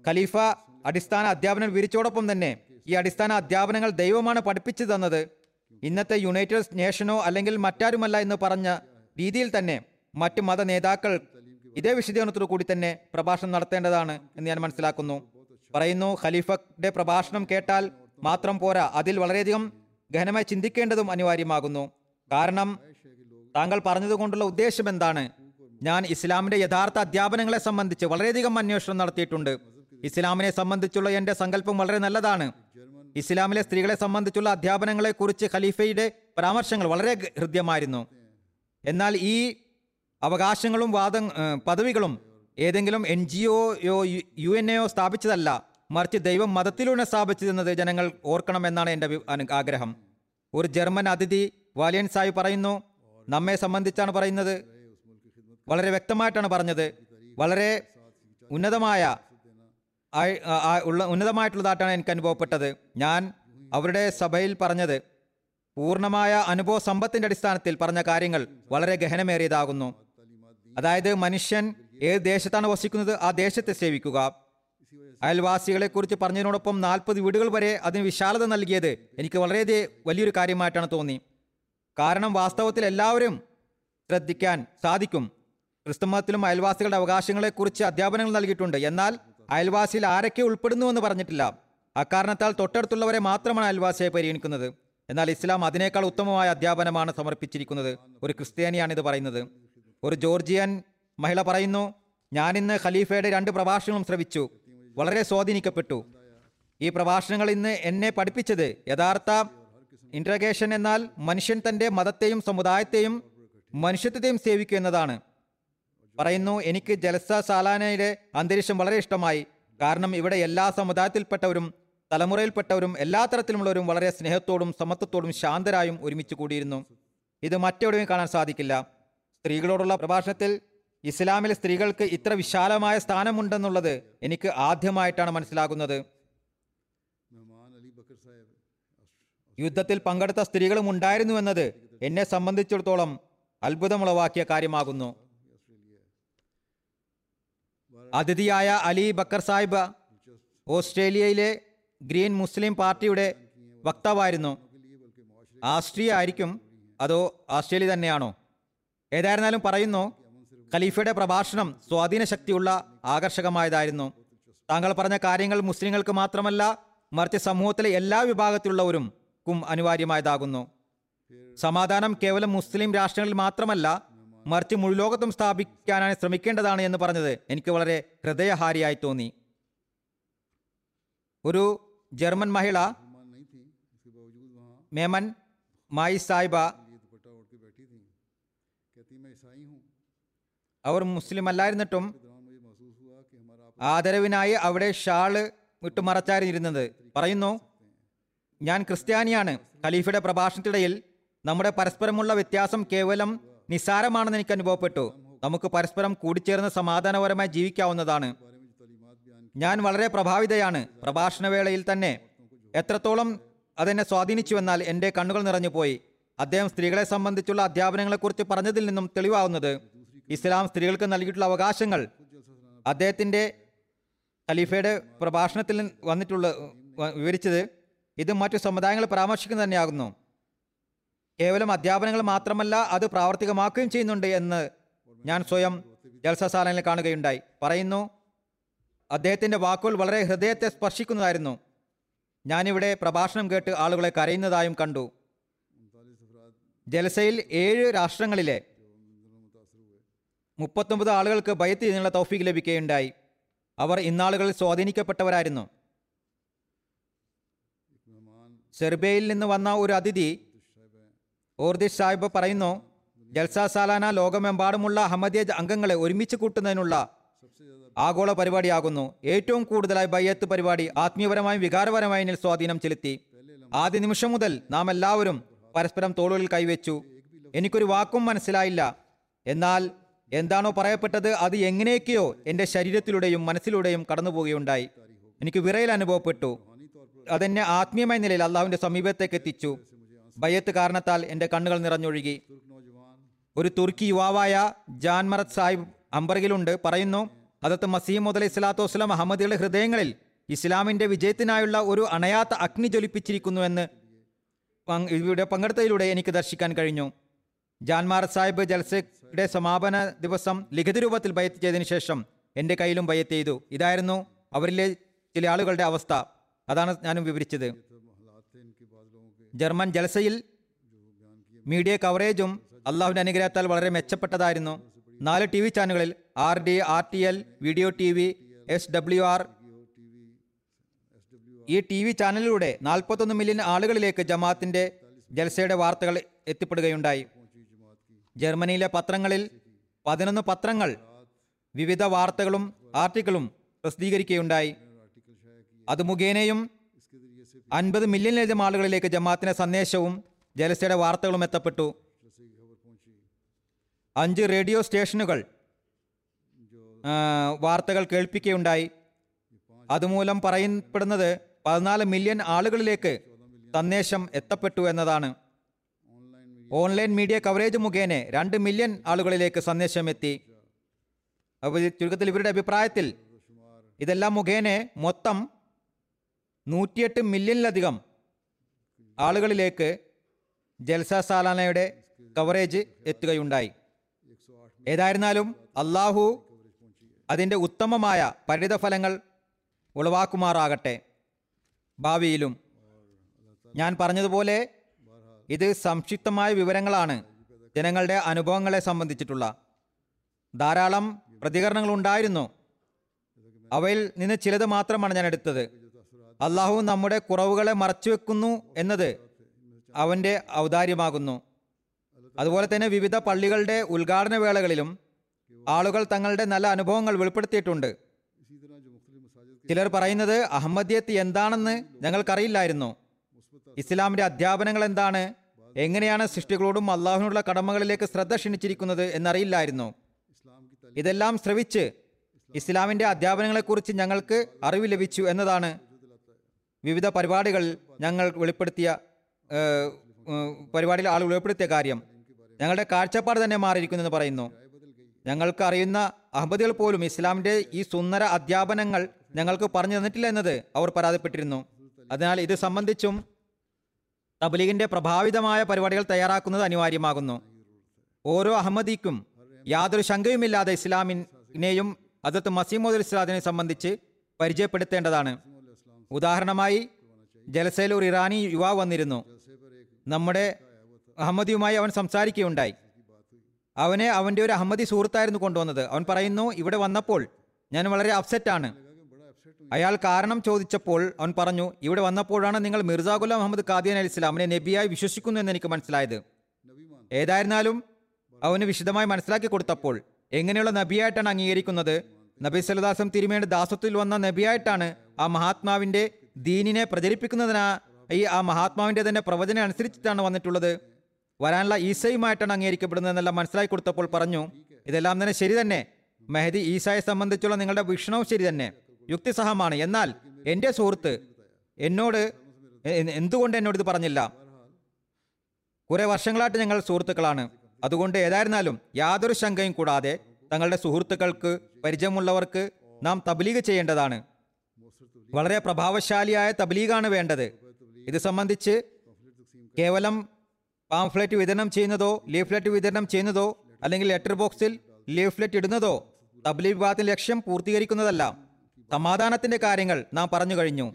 ഖലീഫ അടിസ്ഥാന അധ്യാപനം വിവരിച്ചോടൊപ്പം തന്നെ ഈ അടിസ്ഥാന അധ്യാപനങ്ങൾ ദൈവമാണ് പഠിപ്പിച്ചു തന്നത്. ഇന്നത്തെ യുണൈറ്റഡ് നേഷനോ അല്ലെങ്കിൽ മറ്റാരുമല്ല എന്ന് പറഞ്ഞ രീതിയിൽ തന്നെ മറ്റ് മത നേതാക്കൾ ഇതേ വിശദീകരണത്തോടു കൂടി തന്നെ പ്രഭാഷണം നടത്തേണ്ടതാണ് എന്ന് ഞാൻ മനസ്സിലാക്കുന്നു. പറയുന്നു ഖലീഫയുടെ പ്രഭാഷണം കേട്ടാൽ മാത്രം പോരാ അതിൽ വളരെയധികം ഗഹനമായി ചിന്തിക്കേണ്ടതും അനിവാര്യമാകുന്നു. കാരണം താങ്കൾ പറഞ്ഞതുകൊണ്ടുള്ള ഉദ്ദേശം എന്താണ് ഞാൻ ഇസ്ലാമിന്റെ യഥാർത്ഥ അധ്യാപനങ്ങളെ സംബന്ധിച്ച് വളരെയധികം അന്വേഷണം നടത്തിയിട്ടുണ്ട്. ഇസ്ലാമിനെ സംബന്ധിച്ചുള്ള എന്റെ സങ്കല്പം വളരെ നല്ലതാണ്. ഇസ്ലാമിലെ സ്ത്രീകളെ സംബന്ധിച്ചുള്ള അധ്യാപനങ്ങളെ കുറിച്ച് ഖലീഫയുടെ പരാമർശങ്ങൾ വളരെ ഹൃദ്യമായിരുന്നു. എന്നാൽ ഈ അവകാശങ്ങളും വാദ പദവികളും ഏതെങ്കിലും എൻ ജി ഒയോ യു എൻ എയോ സ്ഥാപിച്ചതല്ല മറിച്ച് ദൈവം മതത്തിലൂടെ സ്ഥാപിച്ചതെന്നത് ജനങ്ങൾ ഓർക്കണമെന്നാണ് എന്റെ ആഗ്രഹം. ഒരു ജർമ്മൻ അതിഥി വാലിയൻ സായി പറയുന്നു നമ്മെ സംബന്ധിച്ചാണ് പറയുന്നത്. വളരെ വ്യക്തമായിട്ടാണ് പറഞ്ഞത്. വളരെ ഉന്നതമായ ഉള്ള ഉന്നതമായിട്ടുള്ളതായിട്ടാണ് എനിക്ക് അനുഭവപ്പെട്ടത്. ഞാൻ അവരുടെ സഭയിൽ പറഞ്ഞത് പൂർണമായ അനുഭവ സമ്പത്തിന്റെ അടിസ്ഥാനത്തിൽ പറഞ്ഞ കാര്യങ്ങൾ വളരെ ഗഹനമേറിയതാകുന്നു. അതായത് മനുഷ്യൻ ഏത് ദേശത്താണ് വസിക്കുന്നത് ആ ദേശത്തെ സേവിക്കുക. അയൽവാസികളെ കുറിച്ച് പറഞ്ഞതിനോടൊപ്പം നാൽപ്പത് വീടുകൾ വരെ അതിന് വിശാലത നൽകിയത് എനിക്ക് വളരെ വലിയൊരു കാര്യമായിട്ടാണ് തോന്നി. കാരണം വാസ്തവത്തിൽ എല്ലാവരും ശ്രദ്ധിക്കാൻ സാധിക്കും. ക്രിസ്തുമതത്തിലും അയൽവാസികളുടെ അവകാശങ്ങളെക്കുറിച്ച് അധ്യാപനങ്ങൾ നൽകിയിട്ടുണ്ട്. എന്നാൽ അയൽവാസിയിൽ ആരൊക്കെ ഉൾപ്പെടുന്നുവെന്ന് പറഞ്ഞിട്ടില്ല. അക്കാരണത്താൽ തൊട്ടടുത്തുള്ളവരെ മാത്രമാണ് അയൽവാസിയെ പരിഗണിക്കുന്നത്. എന്നാൽ ഇസ്ലാം അതിനേക്കാൾ ഉത്തമമായ അധ്യാപനമാണ് സമർപ്പിച്ചിരിക്കുന്നത്. ഒരു ക്രിസ്ത്യാനിയാണ് ഇത് പറയുന്നത്. ഒരു ജോർജിയൻ മഹിള പറയുന്നു ഞാൻ ഇന്ന് ഖലീഫയുടെ രണ്ട് പ്രഭാഷണങ്ങളും ശ്രവിച്ചു. വളരെ സ്വാധീനിക്കപ്പെട്ടു. ഈ പ്രഭാഷണങ്ങൾ ഇന്ന് എന്നെ പഠിപ്പിച്ചത് യഥാർത്ഥ ഇൻട്രഗേഷൻ എന്നാൽ മനുഷ്യൻ തന്റെ മതത്തെയും സമുദായത്തെയും മനുഷ്യത്വത്തെയും സേവിക്കുക എന്നതാണ് പറയുന്നു എനിക്ക് ജലസ സാലാനയുടെ അന്തരീക്ഷം വളരെ ഇഷ്ടമായി. കാരണം ഇവിടെ എല്ലാ സമുദായത്തിൽപ്പെട്ടവരും തലമുറയിൽപ്പെട്ടവരും എല്ലാ തരത്തിലുമുള്ളവരും വളരെ സ്നേഹത്തോടും സമത്വത്തോടും ശാന്തരായും ഒരുമിച്ച് കൂടിയിരുന്നു. ഇത് മറ്റെവിടെയും കാണാൻ സാധിക്കില്ല. സ്ത്രീകളോടുള്ള പ്രഭാഷണത്തിൽ ഇസ്ലാമിലെ സ്ത്രീകൾക്ക് ഇത്ര വിശാലമായ സ്ഥാനമുണ്ടെന്നുള്ളത് എനിക്ക് ആദ്യമായിട്ടാണ് മനസ്സിലാകുന്നത്. യുദ്ധത്തിൽ പങ്കെടുത്ത സ്ത്രീകളും ഉണ്ടായിരുന്നു എന്നത് എന്നെ സംബന്ധിച്ചിടത്തോളം അത്ഭുതമുളവാക്കിയ കാര്യമാകുന്നു. അതിഥിയായ അലി ബക്കർ സാഹിബ് ഓസ്ട്രേലിയയിലെ ഗ്രീൻ മുസ്ലിം പാർട്ടിയുടെ വക്താവായിരുന്നു. ആസ്ട്രിയ ആയിരിക്കും അതോ ആസ്ട്രേലിയ തന്നെയാണോ? ഏതായിരുന്നാലും പറയുന്നു ഖലീഫയുടെ പ്രഭാഷണം സ്വാധീന ശക്തിയുള്ള ആകർഷകമായതായിരുന്നു. താങ്കൾ പറഞ്ഞ കാര്യങ്ങൾ മുസ്ലിങ്ങൾക്ക് മാത്രമല്ല മറിച്ച് സമൂഹത്തിലെ എല്ലാ വിഭാഗത്തിലുള്ളവരും അനിവാര്യമായതാകുന്നു. സമാധാനം കേവലം മുസ്ലിം രാഷ്ട്രങ്ങളിൽ മാത്രമല്ല മറിച്ച് മുഴുലോകത്തും സ്ഥാപിക്കാനാണ് ശ്രമിക്കേണ്ടതാണ് എന്ന് പറഞ്ഞത് എനിക്ക് വളരെ ഹൃദയഹാരിയായി തോന്നി. ഒരു ജർമ്മൻ മഹിള മേമൻ മായി സായിബ അവർ മുസ്ലിം അല്ലായിരുന്നിട്ടും ആദരവിനായി അവിടെ ഷാൾ വിട്ടുമറച്ചായിരുന്നത് പറയുന്നു ഞാൻ ക്രിസ്ത്യാനിയാണ്. ഖലീഫയുടെ പ്രഭാഷണത്തിനിടയിൽ നമ്മുടെ പരസ്പരമുള്ള വ്യത്യാസം കേവലം നിസ്സാരമാണെന്ന് എനിക്ക് അനുഭവപ്പെട്ടു. നമുക്ക് പരസ്പരം കൂടിച്ചേർന്ന് സമാധാനപരമായി ജീവിക്കാവുന്നതാണ്. ഞാൻ വളരെ പ്രഭാവിതയാണ്. പ്രഭാഷണവേളയിൽ തന്നെ എത്രത്തോളം അതെന്നെ സ്വാധീനിച്ചുവെന്നാൽ എന്റെ കണ്ണുകൾ നിറഞ്ഞുപോയി. അദ്ദേഹം സ്ത്രീകളെ സംബന്ധിച്ചുള്ള അധ്യാപനങ്ങളെക്കുറിച്ച് പറഞ്ഞതിൽ നിന്നും തെളിവാവുന്നത് ഇസ്ലാം സ്ത്രീകൾക്ക് നൽകിയിട്ടുള്ള അവകാശങ്ങൾ. അദ്ദേഹത്തിന്റെ ഖലീഫയുടെ പ്രഭാഷണത്തിൽ വന്നിട്ടുള്ള വിവരിച്ചത് ഇത് മറ്റു സമുദായങ്ങൾ പരാമർശിക്കുന്നത് തന്നെയാകുന്നു. കേവലം അധ്യാപനങ്ങൾ മാത്രമല്ല അത് പ്രാവർത്തികമാക്കുകയും ചെയ്യുന്നുണ്ട് എന്ന് ഞാൻ സ്വയം ജൽസസാലനിൽ കാണുകയുണ്ടായി. പറയുന്നു അദ്ദേഹത്തിന്റെ വാക്കുകൾ വളരെ ഹൃദയത്തെ സ്പർശിക്കുന്നതായിരുന്നു. ഞാനിവിടെ പ്രഭാഷണം കേട്ട് ആളുകളെ കരയുന്നതായും കണ്ടു. ജലസയിൽ ഏഴ് രാഷ്ട്രങ്ങളിലെ മുപ്പത്തൊമ്പത് ആളുകൾക്ക് ഭയത്തിൽ ഇതിനുള്ള തൗഫീക്ക് ലഭിക്കുകയുണ്ടായി. അവർ ഇന്നാളുകളിൽ സ്വാധീനിക്കപ്പെട്ടവരായിരുന്നു. സെർബിയയിൽ നിന്ന് വന്ന ഒരു അതിഥി ഓർദിഷ് സാഹിബ് പറയുന്നു ജൽസ സാലാന ലോകമെമ്പാടുമുള്ള അഹമ്മദിയ അംഗങ്ങളെ ഒരുമിച്ച് കൂട്ടുന്നതിനുള്ള ആഗോള പരിപാടിയാകുന്നു. ഏറ്റവും കൂടുതലായി ബയ്യത്ത് പരിപാടി ആത്മീയപരമായും വികാരപരമായും സ്വാധീനം ചെലുത്തി. ആദ്യ നിമിഷം മുതൽ നാം എല്ലാവരും പരസ്പരം തോളുകളിൽ കൈവച്ചു. എനിക്കൊരു വാക്കും മനസ്സിലായില്ല. എന്നാൽ എന്താണോ പറയപ്പെട്ടത് അത് എങ്ങനെയൊക്കെയോ എന്റെ ശരീരത്തിലൂടെയും മനസ്സിലൂടെയും കടന്നുപോവുകയുണ്ടായി. എനിക്ക് വിറയൽ അനുഭവപ്പെട്ടു. അതെന്നെ ആത്മീയമായ നിലയിൽ അള്ളാഹുവിന്റെ സമീപത്തേക്ക് എത്തിച്ചു. ബയ്യത്ത് കാരണത്താൽ എന്റെ കണ്ണുകൾ നിറഞ്ഞൊഴുകി. ഒരു തുർക്കി യുവാവായ ജാൻമറത് സാഹിബ് അംബർഗിലുണ്ട് പറയുന്നു അതത്ത് മസീം മുതൽ ഇസ്ലാത്തു വസ്ലാം അഹമ്മദിയുടെ ഹൃദയങ്ങളിൽ ഇസ്ലാമിന്റെ വിജയത്തിനായുള്ള ഒരു അണയാത്ത അഗ്നി ജ്വലിപ്പിച്ചിരിക്കുന്നുവെന്ന് ഇവിടെ പങ്കെടുത്തതിലൂടെ എനിക്ക് ദർശിക്കാൻ കഴിഞ്ഞു. ജാൻമാർ സാഹിബ് ജൽസയുടെ സമാപന ദിവസം ലിഖിത രൂപത്തിൽ ബയത്ത് ചെയ്തതിനു ശേഷം എന്റെ കയ്യിലും ബയത്ത് ചെയ്തു. ഇതായിരുന്നു അവരിലെ ചില ആളുകളുടെ അവസ്ഥ. അതാണ് ഞാനും വിവരിച്ചത്. ജർമ്മൻ ജലസയിൽ മീഡിയ കവറേജും അള്ളാഹുവിന്റെ അനുഗ്രഹത്താൽ വളരെ മെച്ചപ്പെട്ടതായിരുന്നു. നാല് ടി വി ചാനലുകളിൽ R D R T L video T V S W R. ഈ ടി വി ചാനലിലൂടെ നാൽപ്പത്തൊന്ന് മില്യൺ ആളുകളിലേക്ക് ജമാഅത്തിന്റെ ജൽസയുടെ വാർത്തകൾ എത്തിപ്പെടുകയുണ്ടായി. ജർമ്മനിയിലെ പത്രങ്ങളിൽ പതിനൊന്ന് പത്രങ്ങൾ വിവിധ വാർത്തകളും ആർട്ടിക്കിളും പ്രസിദ്ധീകരിക്കുകയുണ്ടായി. അത് മുഖേനയും അൻപത് മില്യണിലധികം ആളുകളിലേക്ക് ജമാഅത്തിന്റെ സന്ദേശവും ജലസയുടെ വാർത്തകളും എത്തപ്പെട്ടു. അഞ്ച് റേഡിയോ സ്റ്റേഷനുകൾ വാർത്തകൾ കേൾപ്പിക്കുകയുണ്ടായി. അതുമൂലം പറയപ്പെടുന്നത് പതിനാല് മില്യൺ ആളുകളിലേക്ക് സന്ദേശം എത്തപ്പെട്ടു എന്നതാണ്. ഓൺലൈൻ മീഡിയ കവറേജ് മുഖേന രണ്ട് മില്യൺ ആളുകളിലേക്ക് സന്ദേശം എത്തി. അപ്പോൾ ചുരുക്കത്തിൽ ഇവരുടെ അഭിപ്രായത്തിൽ ഇതെല്ലാം മുഖേന മൊത്തം നൂറ്റിയെട്ട് മില്യണിലധികം ആളുകളിലേക്ക് ജൽസ സാലാനയുടെ കവറേജ് എത്തുകയുണ്ടായി. ഏതായിരുന്നാലും അള്ളാഹു അതിന്റെ ഉത്തമമായ പരിണിതഫലങ്ങൾ ഉളവാക്കുമാറാകട്ടെ. ഭാവിയിലും ഞാൻ പറഞ്ഞതുപോലെ ഇത് സംക്ഷിപ്തമായ വിവരങ്ങളാണ് ജനങ്ങളുടെ അനുഭവങ്ങളെ സംബന്ധിച്ചിട്ടുള്ള. ധാരാളം പ്രതികരണങ്ങൾ ഉണ്ടായിരുന്നു അവയിൽ നിന്ന് ചിലത് മാത്രമാണ് ഞാൻ എടുത്തത്. അള്ളാഹു നമ്മുടെ കുറവുകളെ മറച്ചുവെക്കുന്നു എന്നത് അവന്റെ ഔദാര്യമാകുന്നു. അതുപോലെ തന്നെ വിവിധ പള്ളികളുടെ ഉദ്ഘാടന വേളകളിലും ആളുകൾ തങ്ങളുടെ നല്ല അനുഭവങ്ങൾ വെളിപ്പെടുത്തിയിട്ടുണ്ട്. ചിലർ പറയുന്നത് അഹമ്മദിയത്ത് എന്താണെന്ന് ഞങ്ങൾക്കറിയില്ലായിരുന്നു. ഇസ്ലാമിന്റെ അധ്യാപനങ്ങൾ എന്താണ്? എങ്ങനെയാണ് സൃഷ്ടികളോടും അള്ളാഹുവിനുള്ള കടമകളിലേക്ക് ശ്രദ്ധ ക്ഷണിച്ചിരിക്കുന്നത് എന്നറിയില്ലായിരുന്നു. ഇതെല്ലാം ശ്രവിച്ച് ഇസ്ലാമിന്റെ അധ്യാപനങ്ങളെക്കുറിച്ച് ഞങ്ങൾക്ക് അറിവ് ലഭിച്ചു എന്നതാണ് വിവിധ പരിപാടികൾ ഞങ്ങൾ വെളിപ്പെടുത്തിയ പരിപാടിയിൽ ആൾ വെളിപ്പെടുത്തിയ കാര്യം. ഞങ്ങളുടെ കാഴ്ചപ്പാട് തന്നെ മാറിയിരിക്കുന്നു എന്ന് പറയുന്നു. ഞങ്ങൾക്ക് അറിയുന്ന അഹമ്മദികൾ പോലും ഇസ്ലാമിന്റെ ഈ സുന്ദര അധ്യാപനങ്ങൾ ഞങ്ങൾക്ക് പറഞ്ഞു തന്നിട്ടില്ല എന്നത് അവർ പരാതിപ്പെട്ടിരുന്നു. അതിനാൽ ഇത് സംബന്ധിച്ചും തബ്ലീഗിന്റെ പ്രഭാവിതമായ പരിപാടികൾ തയ്യാറാക്കുന്നത് അനിവാര്യമാകുന്നു. ഓരോ അഹമ്മദിക്കും യാതൊരു ശങ്കയുമില്ലാതെ ഇസ്ലാമിനെയും അതത് മസീമോദ് ഇസ്ലാദിനെ സംബന്ധിച്ച് പരിചയപ്പെടുത്തേണ്ടതാണ്. ഉദാഹരണമായി ജലസയിൽ ഒരു ഇറാനി യുവാവ് വന്നിരുന്നു. നമ്മുടെ അഹമ്മദിയുമായി അവൻ സംസാരിക്കുകയുണ്ടായി. അവനെ അവന്റെ ഒരു അഹമ്മദി സുഹൃത്തായിരുന്നു കൊണ്ടുവന്നത്. അവൻ പറയുന്നു ഇവിടെ വന്നപ്പോൾ ഞാൻ വളരെ അപ്സെറ്റാണ് അയാൾ കാരണം ചോദിച്ചപ്പോൾ അവൻ പറഞ്ഞു ഇവിടെ വന്നപ്പോഴാണ് നിങ്ങൾ മിർസ ഗുലാം മുഹമ്മദ് ഖാദിയൻ അലി ഇസ്ലാമിനെ നബിയായി വിശ്വസിക്കുന്നു എന്ന് എനിക്ക് മനസ്സിലായത്. ഏതായിരുന്നാലും അവന് വിശദമായി മനസ്സിലാക്കി കൊടുത്തപ്പോൾ എങ്ങനെയുള്ള നബിയായിട്ടാണ് അംഗീകരിക്കുന്നത്? നബി സലദാസം തിരുമേണ്ട ദാസത്തിൽ വന്ന നബിയായിട്ടാണ് ആ മഹാത്മാവിന്റെ ദീനിനെ പ്രചരിപ്പിക്കുന്നതിനാ ഈ ആ മഹാത്മാവിന്റെ തന്നെ പ്രവചനം അനുസരിച്ചിട്ടാണ് വന്നിട്ടുള്ളത്. വരാനുള്ള ഈസയുമായിട്ടാണ് അംഗീകരിക്കപ്പെടുന്നത് എന്നെല്ലാം മനസ്സിലാക്കി കൊടുത്തപ്പോൾ പറഞ്ഞു ഇതെല്ലാം തന്നെ ശരി തന്നെ. മെഹദി ഈസായെ സംബന്ധിച്ചുള്ള നിങ്ങളുടെ വീക്ഷണവും ശരി തന്നെ. യുക്തിസഹമാണ്. എന്നാൽ എന്റെ സുഹൃത്ത് എന്നോട് എന്തുകൊണ്ട് എന്നോട് ഇത് പറഞ്ഞില്ല? കുറെ വർഷങ്ങളായിട്ട് ഞങ്ങൾ സുഹൃത്തുക്കളാണ്. അതുകൊണ്ട് ഏതായിരുന്നാലും യാതൊരു ശങ്കയും കൂടാതെ തങ്ങളുടെ സുഹൃത്തുക്കൾക്ക് പരിചയമുള്ളവർക്ക് നാം തബ്ലീഗ് ചെയ്യേണ്ടതാണ്. വളരെ പ്രഭാവശാലിയായ തബ്ലീഗാണ് വേണ്ടത്. ഇത് സംബന്ധിച്ച് കേവലം പാംഫ്ലെറ്റ് വിതരണം ചെയ്യുന്നതോ ലീഫ്ലെറ്റ് വിതരണം ചെയ്യുന്നതോ അല്ലെങ്കിൽ ലെറ്റർ ബോക്സിൽ ലീഫ്ലെറ്റ് ഇടുന്നതോ തബ്ലീഗ് വിഭാഗത്തിന്റെ ലക്ഷ്യം പൂർത്തീകരിക്കുന്നതല്ല. സമാധാനത്തിന്റെ കാര്യങ്ങൾ നാം പറഞ്ഞു കഴിഞ്ഞു.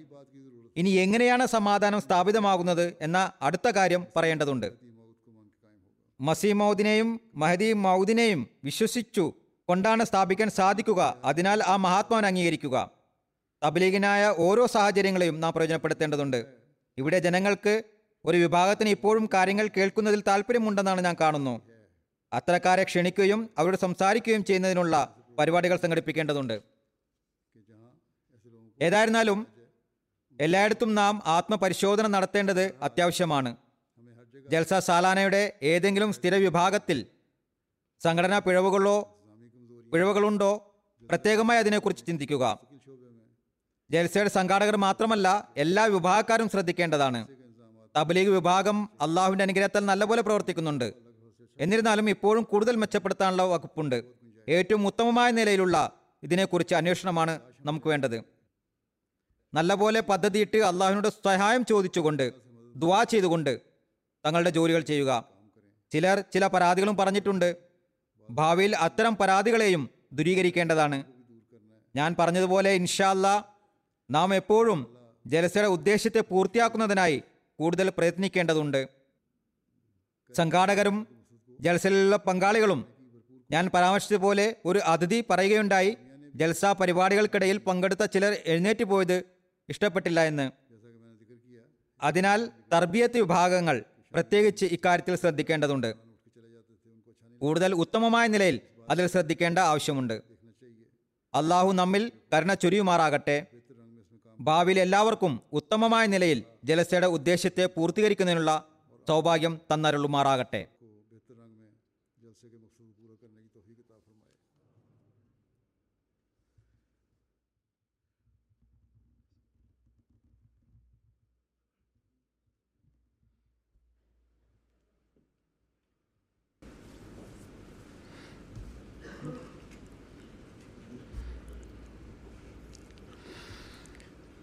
ഇനി എങ്ങനെയാണ് സമാധാനം സ്ഥാപിതമാകുന്നത് എന്ന അടുത്ത കാര്യം പറയേണ്ടതുണ്ട്. മസീ മൗദിനെയും മഹദി മൗദിനെയും വിശ്വസിച്ചു കൊണ്ടാണ് സ്ഥാപിക്കാൻ സാധിക്കുക. അതിനാൽ ആ മഹാത്മാവിനെ അംഗീകരിക്കുക. തബ്ലീഗിനായ ഓരോ സാഹചര്യങ്ങളെയും നാം പ്രയോജനപ്പെടുത്തേണ്ടതുണ്ട്. ഇവിടെ ജനങ്ങൾക്ക് ഒരു വിഭാഗത്തിന് ഇപ്പോഴും കാര്യങ്ങൾ കേൾക്കുന്നതിൽ താല്പര്യമുണ്ടെന്നാണ് ഞാൻ കാണുന്നു. അത്തരക്കാരെ ക്ഷണിക്കുകയും അവരോട് സംസാരിക്കുകയും ചെയ്യുന്നതിനുള്ള പരിപാടികൾ സംഘടിപ്പിക്കേണ്ടതുണ്ട്. ഏതായിരുന്നാലും എല്ലായിടത്തും നാം ആത്മപരിശോധന നടത്തേണ്ടത് അത്യാവശ്യമാണ്. ജൽസ സാലാനയുടെ ഏതെങ്കിലും സ്ഥിര വിഭാഗത്തിൽ സംഘടനാ പിഴവുകളോ പിഴവുകളുണ്ടോ? പ്രത്യേകമായി അതിനെക്കുറിച്ച് ചിന്തിക്കുക. ജൽസയുടെ സംഘാടകർ മാത്രമല്ല എല്ലാ വിഭാഗക്കാരും ശ്രദ്ധിക്കേണ്ടതാണ്. തബ്ലീഗ് വിഭാഗം അള്ളാഹുവിന്റെ അനുഗ്രഹത്താൽ നല്ലപോലെ പ്രവർത്തിക്കുന്നുണ്ട്. എന്നിരുന്നാലും ഇപ്പോഴും കൂടുതൽ മെച്ചപ്പെടുത്താനുള്ള വകുപ്പുണ്ട്. ഏറ്റവും ഉത്തമമായ നിലയിലുള്ള ഇതിനെക്കുറിച്ച് അന്വേഷണമാണ് നമുക്ക് വേണ്ടത്. നല്ലപോലെ പദ്ധതിയിട്ട് അള്ളാഹുവിനോട് സഹായം ചോദിച്ചുകൊണ്ട് ദുവാ ചെയ്തുകൊണ്ട് തങ്ങളുടെ ജോലികൾ ചെയ്യുക. ചിലർ ചില പരാതികളും പറഞ്ഞിട്ടുണ്ട്. ഭാവിയിൽ അത്തരം പരാതികളെയും ദൂരീകരിക്കേണ്ടതാണ്. ഞാൻ പറഞ്ഞതുപോലെ ഇൻഷാല്ല നാം എപ്പോഴും ജലസയുടെ ഉദ്ദേശത്തെ പൂർത്തിയാക്കുന്നതിനായി കൂടുതൽ പ്രയത്നിക്കേണ്ടതുണ്ട്. സംഘാടകരും ജലസയിലുള്ള പങ്കാളികളും ഞാൻ പരാമർശിച്ചതുപോലെ ഒരു അതിഥി പറയുകയുണ്ടായി ജൽസ പരിപാടികൾക്കിടയിൽ പങ്കെടുത്ത ചിലർ എഴുന്നേറ്റ് പോയത് ഇഷ്ടപ്പെട്ടില്ല എന്ന്. അതിനാൽ തർബിയത്ത് വിഭാഗങ്ങൾ പ്രത്യേകിച്ച് ഇക്കാര്യത്തിൽ ശ്രദ്ധിക്കേണ്ടതുണ്ട്. കൂടുതൽ ഉത്തമമായ നിലയിൽ അതിൽ ശ്രദ്ധിക്കേണ്ട ആവശ്യമുണ്ട്. അള്ളാഹു നമ്മിൽ കരുണ ചൊരിയുമാറാകട്ടെ. ഭാവിയിൽ എല്ലാവർക്കും ഉത്തമമായ നിലയിൽ ജലസയുടെ ഉദ്ദേശത്തെ പൂർത്തീകരിക്കുന്നതിനുള്ള സൗഭാഗ്യം തന്നരുളുമാറാകട്ടെ.